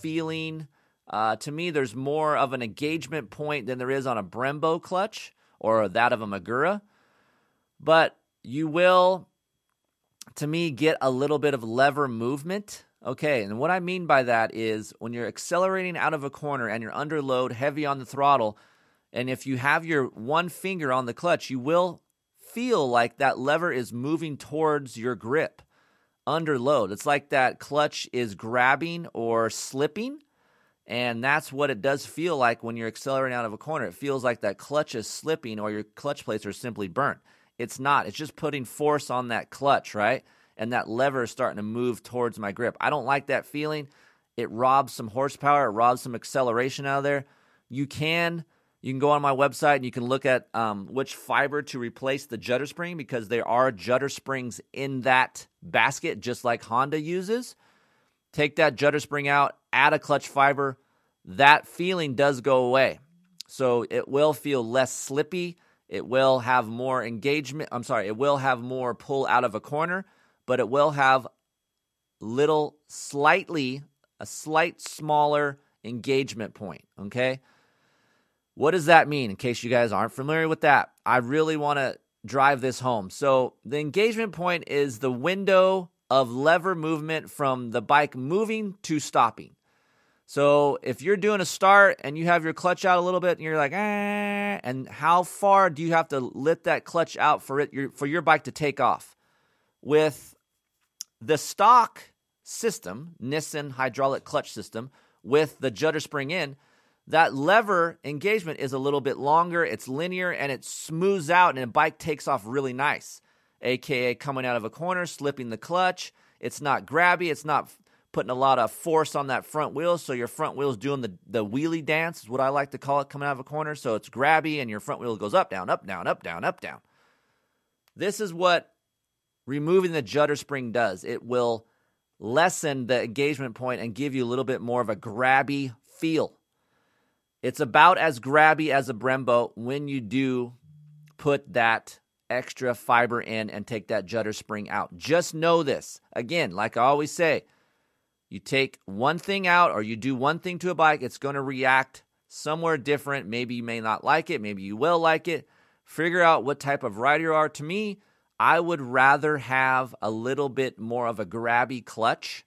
feeling. Uh, to me, there's more of an engagement point than there is on a Brembo clutch or that of a Magura. But you will, to me, get a little bit of lever movement. Okay, and what I mean by that is when you're accelerating out of a corner and you're under load, heavy on the throttle, and if you have your one finger on the clutch, you will feel like that lever is moving towards your grip under load. It's like that clutch is grabbing or slipping. And that's what it does feel like when you're accelerating out of a corner. It feels like that clutch is slipping or your clutch plates are simply burnt. It's not. It's just putting force on that clutch, right? And that lever is starting to move towards my grip. I don't like that feeling. It robs some horsepower, it robs some acceleration out of there. You can you can go on my website and you can look at um, which fiber to replace the judder spring because there are judder springs in that basket, just like Honda uses. Take that judder spring out, add a clutch fiber. That feeling does go away. So it will feel less slippy. It will have more engagement. I'm sorry, it will have more pull out of a corner, but it will have little, slightly, a slight smaller engagement point. Okay. What does that mean? In case you guys aren't familiar with that, I really want to drive this home. So, the engagement point is the window of lever movement from the bike moving to stopping. So, if you're doing a start and you have your clutch out a little bit and you're like, eh, and how far do you have to lift that clutch out for it your, for your bike to take off? With the stock system, Nissin hydraulic clutch system with the judder spring in, that lever engagement is a little bit longer, it's linear, and it smooths out, and a bike takes off really nice. AKA coming out of a corner, slipping the clutch. It's not grabby, it's not putting a lot of force on that front wheel, so your front wheel's doing the, the wheelie dance, is what I like to call it, coming out of a corner. So it's grabby, and your front wheel goes up, down, up, down, up, down, up, down. This is what removing the judder spring does. It will lessen the engagement point and give you a little bit more of a grabby feel. It's about as grabby as a Brembo when you do put that extra fiber in and take that judder spring out. Just know this. Again, like I always say, you take one thing out or you do one thing to a bike, it's going to react somewhere different. Maybe you may not like it, maybe you will like it. Figure out what type of rider you are. To me, I would rather have a little bit more of a grabby clutch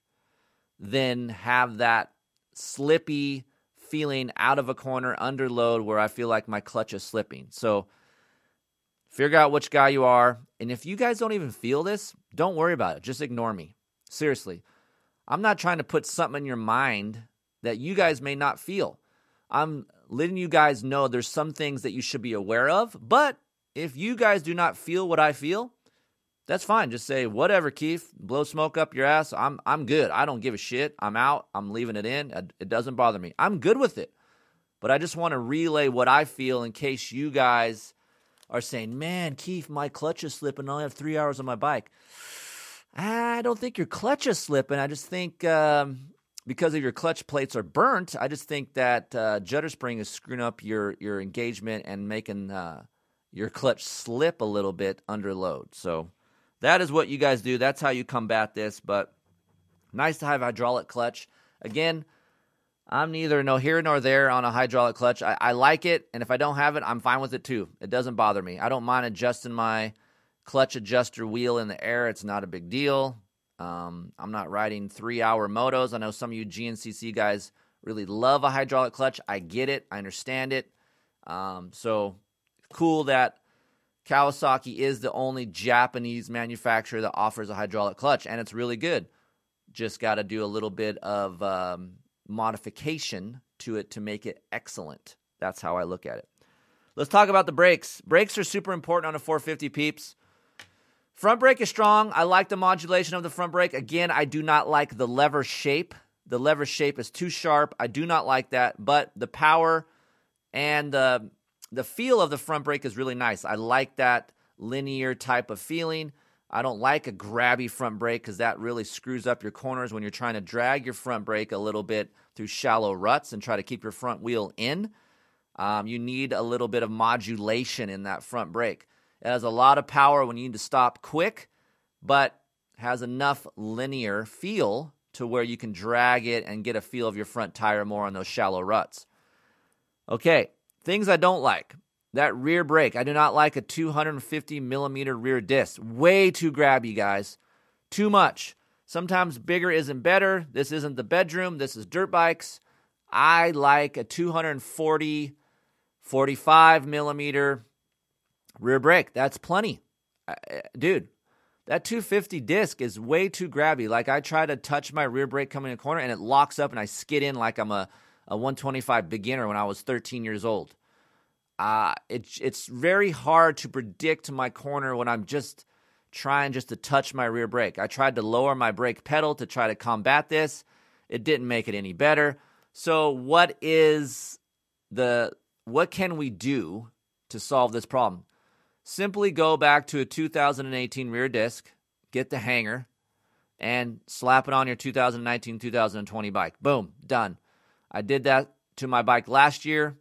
than have that slippy feeling out of a corner under load where I feel like my clutch is slipping. So figure out which guy you are. And if you guys don't even feel this, don't worry about it. Just ignore me. Seriously. I'm not trying to put something in your mind that you guys may not feel. I'm letting you guys know there's some things that you should be aware of. But if you guys do not feel what I feel, that's fine. Just say whatever, Keith. Blow smoke up your ass. I'm I'm good. I don't give a shit. I'm out. I'm leaving it in. It doesn't bother me. I'm good with it. But I just want to relay what I feel in case you guys are saying, "Man, Keith, my clutch is slipping. I only have three hours on my bike." I don't think your clutch is slipping. I just think um, because of your clutch plates are burnt. I just think that uh, judder spring is screwing up your your engagement and making uh, your clutch slip a little bit under load. So that is what you guys do. That's how you combat this. But nice to have hydraulic clutch. Again, I'm neither no here nor there on a hydraulic clutch. I, I, like it, and if I don't have it, I'm fine with it too. It doesn't bother me. I don't mind adjusting my clutch adjuster wheel in the air. It's not a big deal. Um, I'm not riding three hour motos. I know some of you GNCC guys really love a hydraulic clutch. I get it. I understand it. Um, so cool that Kawasaki is the only Japanese manufacturer that offers a hydraulic clutch, and it's really good. Just got to do a little bit of um, modification to it to make it excellent. That's how I look at it. Let's talk about the brakes. Brakes are super important on a 450 peeps. Front brake is strong. I like the modulation of the front brake. Again, I do not like the lever shape. The lever shape is too sharp. I do not like that, but the power and the the feel of the front brake is really nice. I like that linear type of feeling. I don't like a grabby front brake because that really screws up your corners when you're trying to drag your front brake a little bit through shallow ruts and try to keep your front wheel in. Um, you need a little bit of modulation in that front brake. It has a lot of power when you need to stop quick, but has enough linear feel to where you can drag it and get a feel of your front tire more on those shallow ruts. Okay, things I don't like. That rear brake. I do not like a 250 millimeter rear disc. Way too grabby, guys. Too much. Sometimes bigger isn't better. This isn't the bedroom. This is dirt bikes. I like a 240, 45 millimeter rear brake. That's plenty. Dude, that 250 disc is way too grabby. Like I try to touch my rear brake coming in a corner and it locks up and I skid in like I'm a, a 125 beginner when I was 13 years old. Uh, it's it's very hard to predict my corner when I'm just trying just to touch my rear brake. I tried to lower my brake pedal to try to combat this. It didn't make it any better. So what is the what can we do to solve this problem? Simply go back to a 2018 rear disc, get the hanger, and slap it on your 2019 2020 bike. Boom, done. I did that to my bike last year,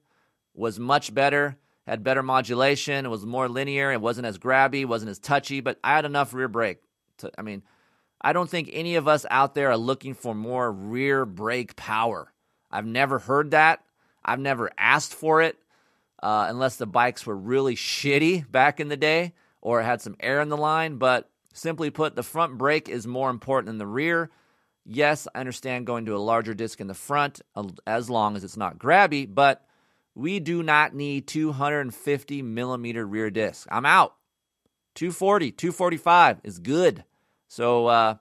was much better, had better modulation, it was more linear, it wasn't as grabby, wasn't as touchy, but I had enough rear brake. To, I mean, I don't think any of us out there are looking for more rear brake power. I've never heard that. I've never asked for it uh, unless the bikes were really shitty back in the day or had some air in the line. But simply put, the front brake is more important than the rear. Yes, I understand going to a larger disc in the front as long as it's not grabby, but we do not need 250 millimeter rear disc. I'm out. 240, 245 is good. So uh,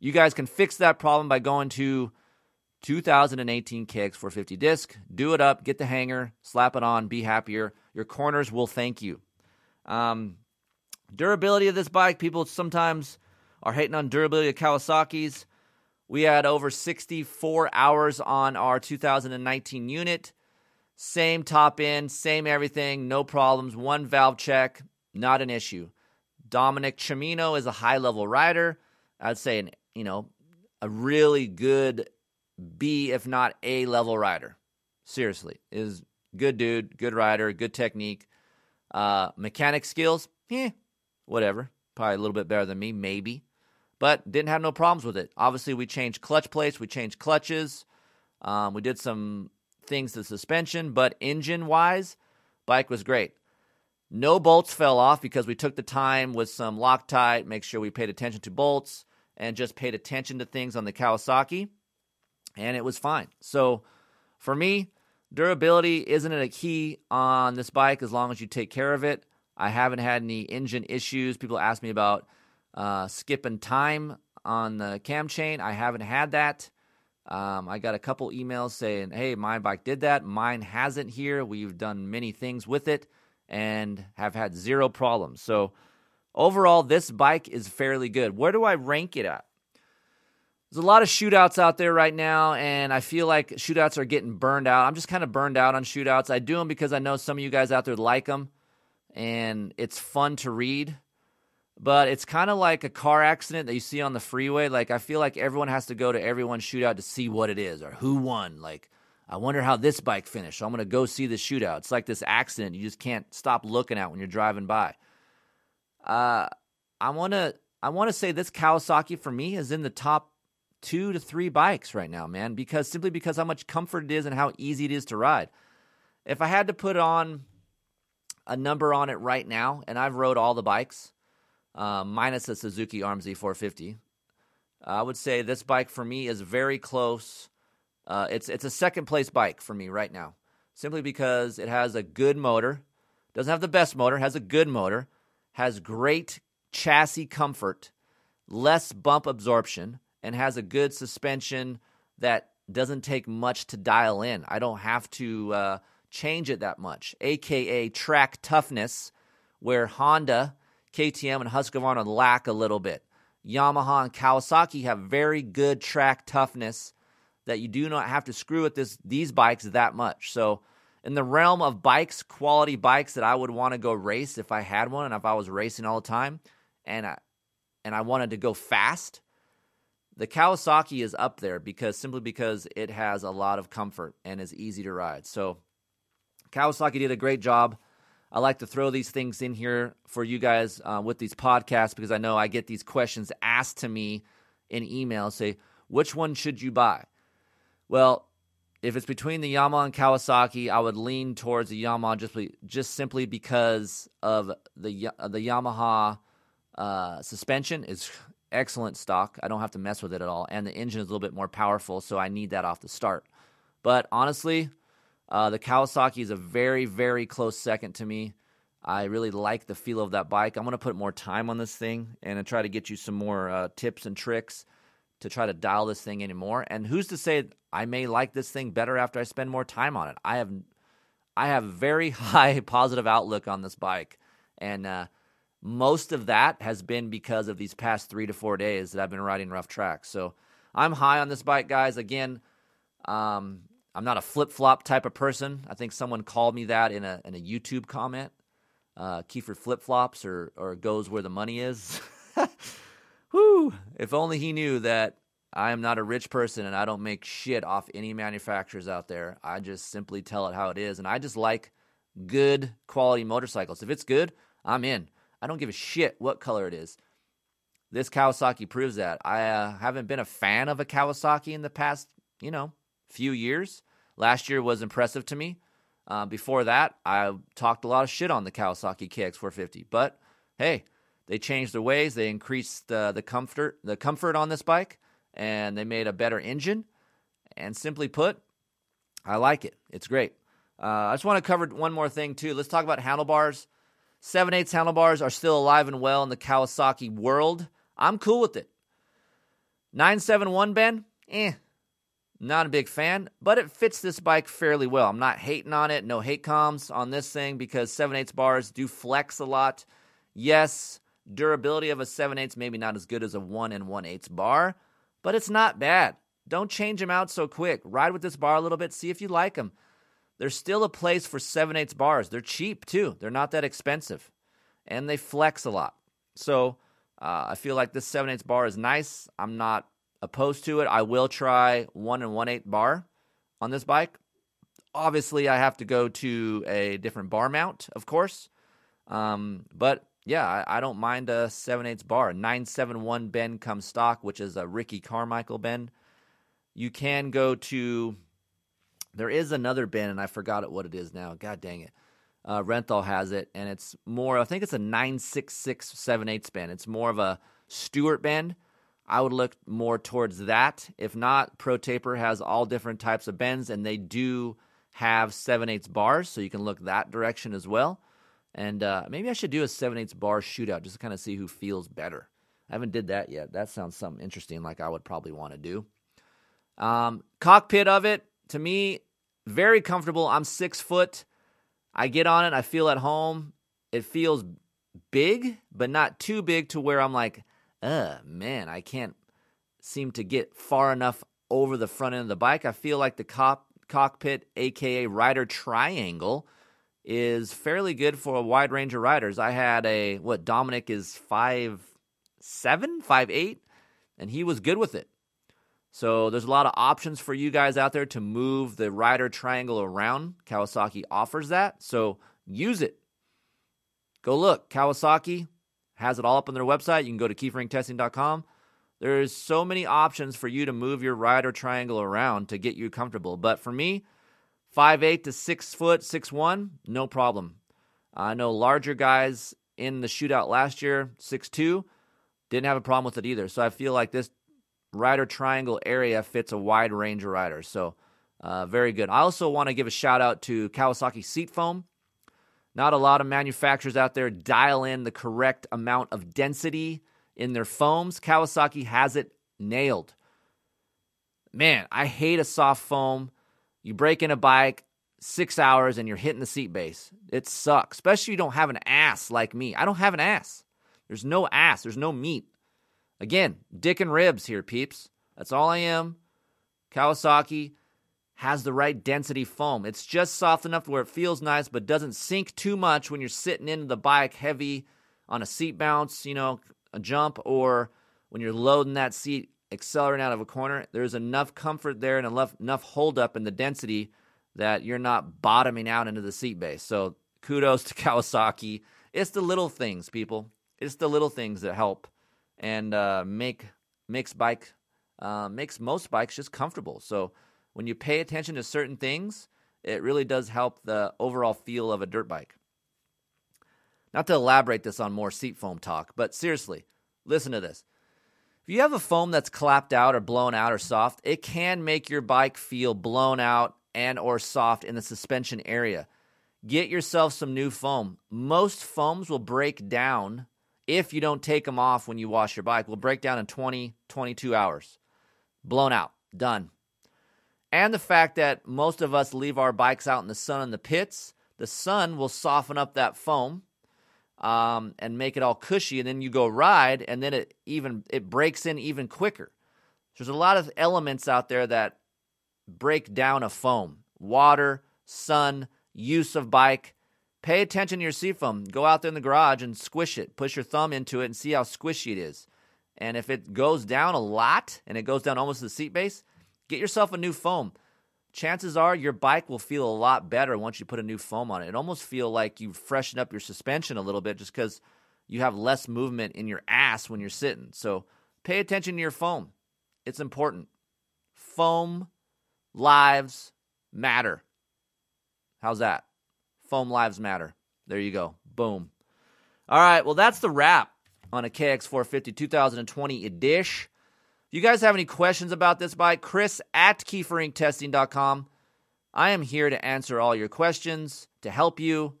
you guys can fix that problem by going to 2018 KX 450 disc. Do it up, get the hanger, slap it on, be happier. Your corners will thank you. Um, durability of this bike, people sometimes are hating on durability of Kawasaki's. We had over 64 hours on our 2019 unit. Same top end, same everything, no problems. One valve check, not an issue. Dominic Chimino is a high level rider. I'd say, an, you know, a really good B, if not A level rider. Seriously, is good dude, good rider, good technique. Uh, mechanic skills, eh, whatever. Probably a little bit better than me, maybe. But didn't have no problems with it. Obviously, we changed clutch plates, we changed clutches, um, we did some things to suspension, but engine wise, bike was great. No bolts fell off because we took the time with some Loctite, make sure we paid attention to bolts, and just paid attention to things on the Kawasaki and it was fine. So for me, durability isn't a key on this bike as long as you take care of it. I haven't had any engine issues. People ask me about uh, skipping time on the cam chain. I haven't had that. Um, I got a couple emails saying, hey, my bike did that. Mine hasn't here. We've done many things with it and have had zero problems. So, overall, this bike is fairly good. Where do I rank it at? There's a lot of shootouts out there right now, and I feel like shootouts are getting burned out. I'm just kind of burned out on shootouts. I do them because I know some of you guys out there like them, and it's fun to read. But it's kind of like a car accident that you see on the freeway. Like, I feel like everyone has to go to everyone's shootout to see what it is or who won. Like, I wonder how this bike finished. So I'm going to go see the shootout. It's like this accident you just can't stop looking at when you're driving by. Uh, I want to I want to say this Kawasaki for me is in the top two to three bikes right now, man, because simply because how much comfort it is and how easy it is to ride. If I had to put on a number on it right now, and I've rode all the bikes, uh, minus the Suzuki RMZ 450, I would say this bike for me is very close. Uh, it's it's a second place bike for me right now, simply because it has a good motor, doesn't have the best motor, has a good motor, has great chassis comfort, less bump absorption, and has a good suspension that doesn't take much to dial in. I don't have to uh, change it that much, aka track toughness, where Honda, KTM, and Husqvarna lack a little bit. Yamaha and Kawasaki have very good track toughness that you do not have to screw with this these bikes that much. So in the realm of bikes, quality bikes that I would want to go race if I had one and if I was racing all the time and I, and I wanted to go fast, the Kawasaki is up there because simply because it has a lot of comfort and is easy to ride. So Kawasaki did a great job. I like to throw these things in here for you guys uh, with these podcasts because I know I get these questions asked to me in email. Say, which one should you buy? Well, if it's between the Yamaha and Kawasaki, I would lean towards the Yamaha just just simply because of the the Yamaha uh, suspension is excellent stock. I don't have to mess with it at all, and the engine is a little bit more powerful, so I need that off the start. But honestly, uh, the Kawasaki is a very very close second to me. I really like the feel of that bike. I'm going to put more time on this thing and try to get you some more uh, tips and tricks to try to dial this thing anymore. And who's to say I may like this thing better after I spend more time on it? I have I have very high positive outlook on this bike, and uh, most of that has been because of these past three to four days that I've been riding rough tracks. So I'm high on this bike, guys. Again, um, I'm not a flip flop type of person. I think someone called me that in a in a YouTube comment. Uh, Keefer flip flops or or goes where the money is. Whew! If only he knew that I am not a rich person and I don't make shit off any manufacturers out there. I just simply tell it how it is. And I just like good quality motorcycles. If it's good, I'm in. I don't give a shit what color it is. This Kawasaki proves that. I uh, haven't been a fan of a Kawasaki in the past, you know, few years. Last year was impressive to me. Uh, before that, I talked a lot of shit on the Kawasaki KX450. But hey, they changed their ways. They increased uh, the comfort, the comfort on this bike, and they made a better engine. And simply put, I like it. It's great. Uh, I just want to cover one more thing too. Let's talk about handlebars. 7 8 handlebars are still alive and well in the Kawasaki world. I'm cool with it. 971 Ben, eh, not a big fan, but it fits this bike fairly well. I'm not hating on it. No hate comms on this thing because 7 8 bars do flex a lot. Yes, Durability of a 7 8 maybe not as good as a 1 and 1 8 bar, but it's not bad. Don't change them out so quick. Ride with this bar a little bit, see if you like them. There's still a place for 7 8 bars. They're cheap too, they're not that expensive, and they flex a lot. So uh, I feel like this 7 8 bar is nice. I'm not opposed to it. I will try 1 and 1 8 bar on this bike. Obviously, I have to go to a different bar mount, of course. Um, but yeah, I, I don't mind a 7 8 bar. 971 bend comes stock, which is a Ricky Carmichael bend. You can go to, there is another bend, and I forgot what it is now. God dang it. Uh, Renthal has it, and it's more, I think it's a 966 7 8 bend. It's more of a Stewart bend. I would look more towards that. If not, Pro Taper has all different types of bends, and they do have 7 8 bars, so you can look that direction as well. And uh, maybe I should do a 7 8 bar shootout just to kind of see who feels better. I haven't did that yet. That sounds something interesting like I would probably want to do. Um, cockpit of it, to me, very comfortable. I'm six foot. I get on it. I feel at home. It feels big, but not too big to where I'm like, uh, man, I can't seem to get far enough over the front end of the bike. I feel like the cop, cockpit, aka rider triangle, is fairly good for a wide range of riders. I had a what Dominic is five seven, five eight, and he was good with it. So there's a lot of options for you guys out there to move the rider triangle around. Kawasaki offers that, so use it. Go look. Kawasaki has it all up on their website. You can go to keeferinctesting.com. There's so many options for you to move your rider triangle around to get you comfortable. But for me, Five eight to six foot, six one, no problem. I know larger guys in the shootout last year, six two, didn't have a problem with it either. So I feel like this rider triangle area fits a wide range of riders. So uh, very good. I also want to give a shout out to Kawasaki Seat Foam. Not a lot of manufacturers out there dial in the correct amount of density in their foams. Kawasaki has it nailed. Man, I hate a soft foam you break in a bike, six hours, and you're hitting the seat base. It sucks, especially if you don't have an ass like me. I don't have an ass. There's no ass, there's no meat. Again, dick and ribs here, peeps. That's all I am. Kawasaki has the right density foam. It's just soft enough where it feels nice, but doesn't sink too much when you're sitting into the bike heavy on a seat bounce, you know, a jump, or when you're loading that seat, accelerating out of a corner. There's enough comfort there and enough enough hold up in the density that you're not bottoming out into the seat base. So kudos to Kawasaki. It's the little things, people. It's the little things that help and uh, make makes bike uh, makes most bikes just comfortable. So when you pay attention to certain things, it really does help the overall feel of a dirt bike. Not to elaborate this on more seat foam talk, but seriously, listen to this. If you have a foam that's clapped out or blown out or soft, it can make your bike feel blown out and or soft in the suspension area. Get yourself some new foam. Most foams will break down if you don't take them off when you wash your bike. Will break down in 20, 22 hours. Blown out. Done. And the fact that most of us leave our bikes out in the sun in the pits, the sun will soften up that foam um, and make it all cushy. And then you go ride, and then it even it breaks in even quicker. There's a lot of elements out there that break down a foam: water, sun, use of bike. Pay attention to your seat foam. Go out there in the garage and squish it. Push your thumb into it and see how squishy it is. And if it goes down a lot and it goes down almost to the seat base, get yourself a new foam. Chances are your bike will feel a lot better once you put a new foam on it. It almost feel like you freshen up your suspension a little bit just because you have less movement in your ass when you're sitting. So pay attention to your foam. It's important. Foam lives matter. How's that? Foam lives matter. There you go. Boom. All right. Well, that's the wrap on a KX450 2020 edition. You guys have any questions about this bike, Kris at KeeferIncTesting.com. I am here to answer all your questions, to help you.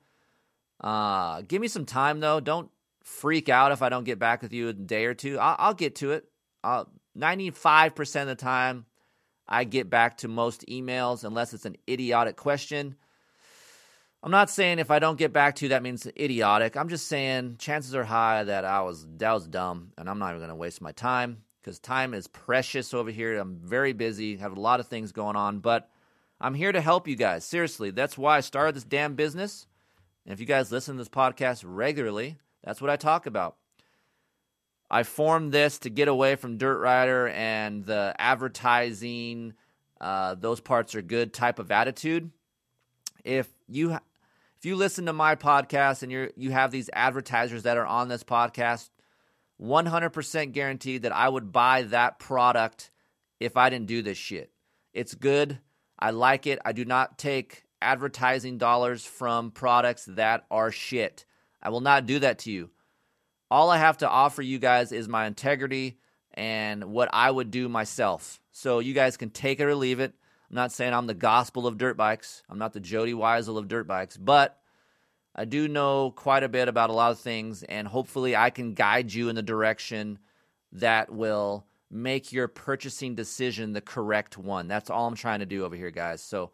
Uh, give me some time, though. Don't freak out if I don't get back with you in a day or two. I'll, I'll get to it. Uh, 95% of the time, I get back to most emails unless it's an idiotic question. I'm not saying if I don't get back to you that means idiotic. I'm just saying chances are high that I was that was dumb and I'm not even going to waste my time because time is precious over here. I'm very busy, have a lot of things going on, but I'm here to help you guys. Seriously, that's why I started this damn business. And if you guys listen to this podcast regularly, that's what I talk about. I formed this to get away from Dirt Rider and the advertising, uh, those parts are good type of attitude. If you if you listen to my podcast and you you have these advertisers that are on this podcast, 100% guaranteed that I would buy that product if I didn't do this shit. It's good. I like it. I do not take advertising dollars from products that are shit. I will not do that to you. All I have to offer you guys is my integrity and what I would do myself. So you guys can take it or leave it. I'm not saying I'm the gospel of dirt bikes. I'm not the Jody Weisel of dirt bikes, but I do know quite a bit about a lot of things, and hopefully, I can guide you in the direction that will make your purchasing decision the correct one. That's all I'm trying to do over here, guys. So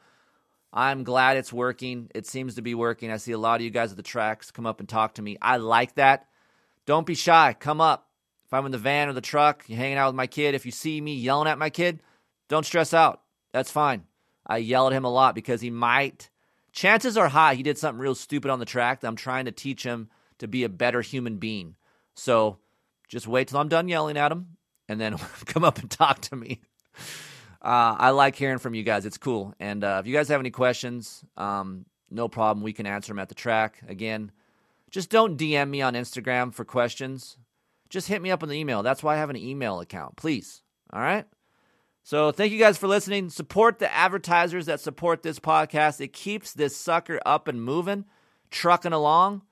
I'm glad it's working. It seems to be working. I see a lot of you guys at the tracks come up and talk to me. I like that. Don't be shy. Come up. If I'm in the van or the truck, you're hanging out with my kid, if you see me yelling at my kid, don't stress out. That's fine. I yell at him a lot because he might. Chances are high he did something real stupid on the track that I'm trying to teach him to be a better human being. So just wait till I'm done yelling at him and then come up and talk to me. Uh, I like hearing from you guys. It's cool. And uh, if you guys have any questions, um, no problem. We can answer them at the track. Again, just don't DM me on Instagram for questions. Just hit me up on the email. That's why I have an email account. Please. All right. So thank you guys for listening. Support the advertisers that support this podcast. It keeps this sucker up and moving, trucking along.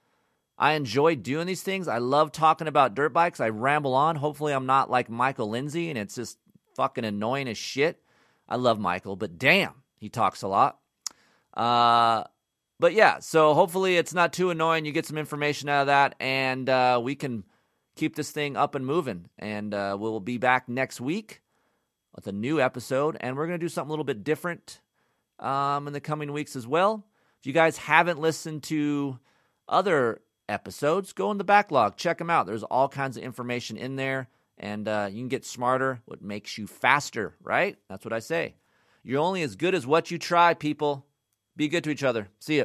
I enjoy doing these things. I love talking about dirt bikes. I ramble on. Hopefully, I'm not like Michael Lindsay and it's just fucking annoying as shit. I love Michael, but damn, he talks a lot. Uh, but yeah, so hopefully it's not too annoying. You get some information out of that, and uh, we can keep this thing up and moving. And uh, we'll be back next week with a new episode, and we're going to do something a little bit different um, in the coming weeks as well. If you guys haven't listened to other episodes, go in the backlog, check them out. There's all kinds of information in there, and uh, you can get smarter. What makes you faster, right? That's what I say. You're only as good as what you try, people. Be good to each other. See ya.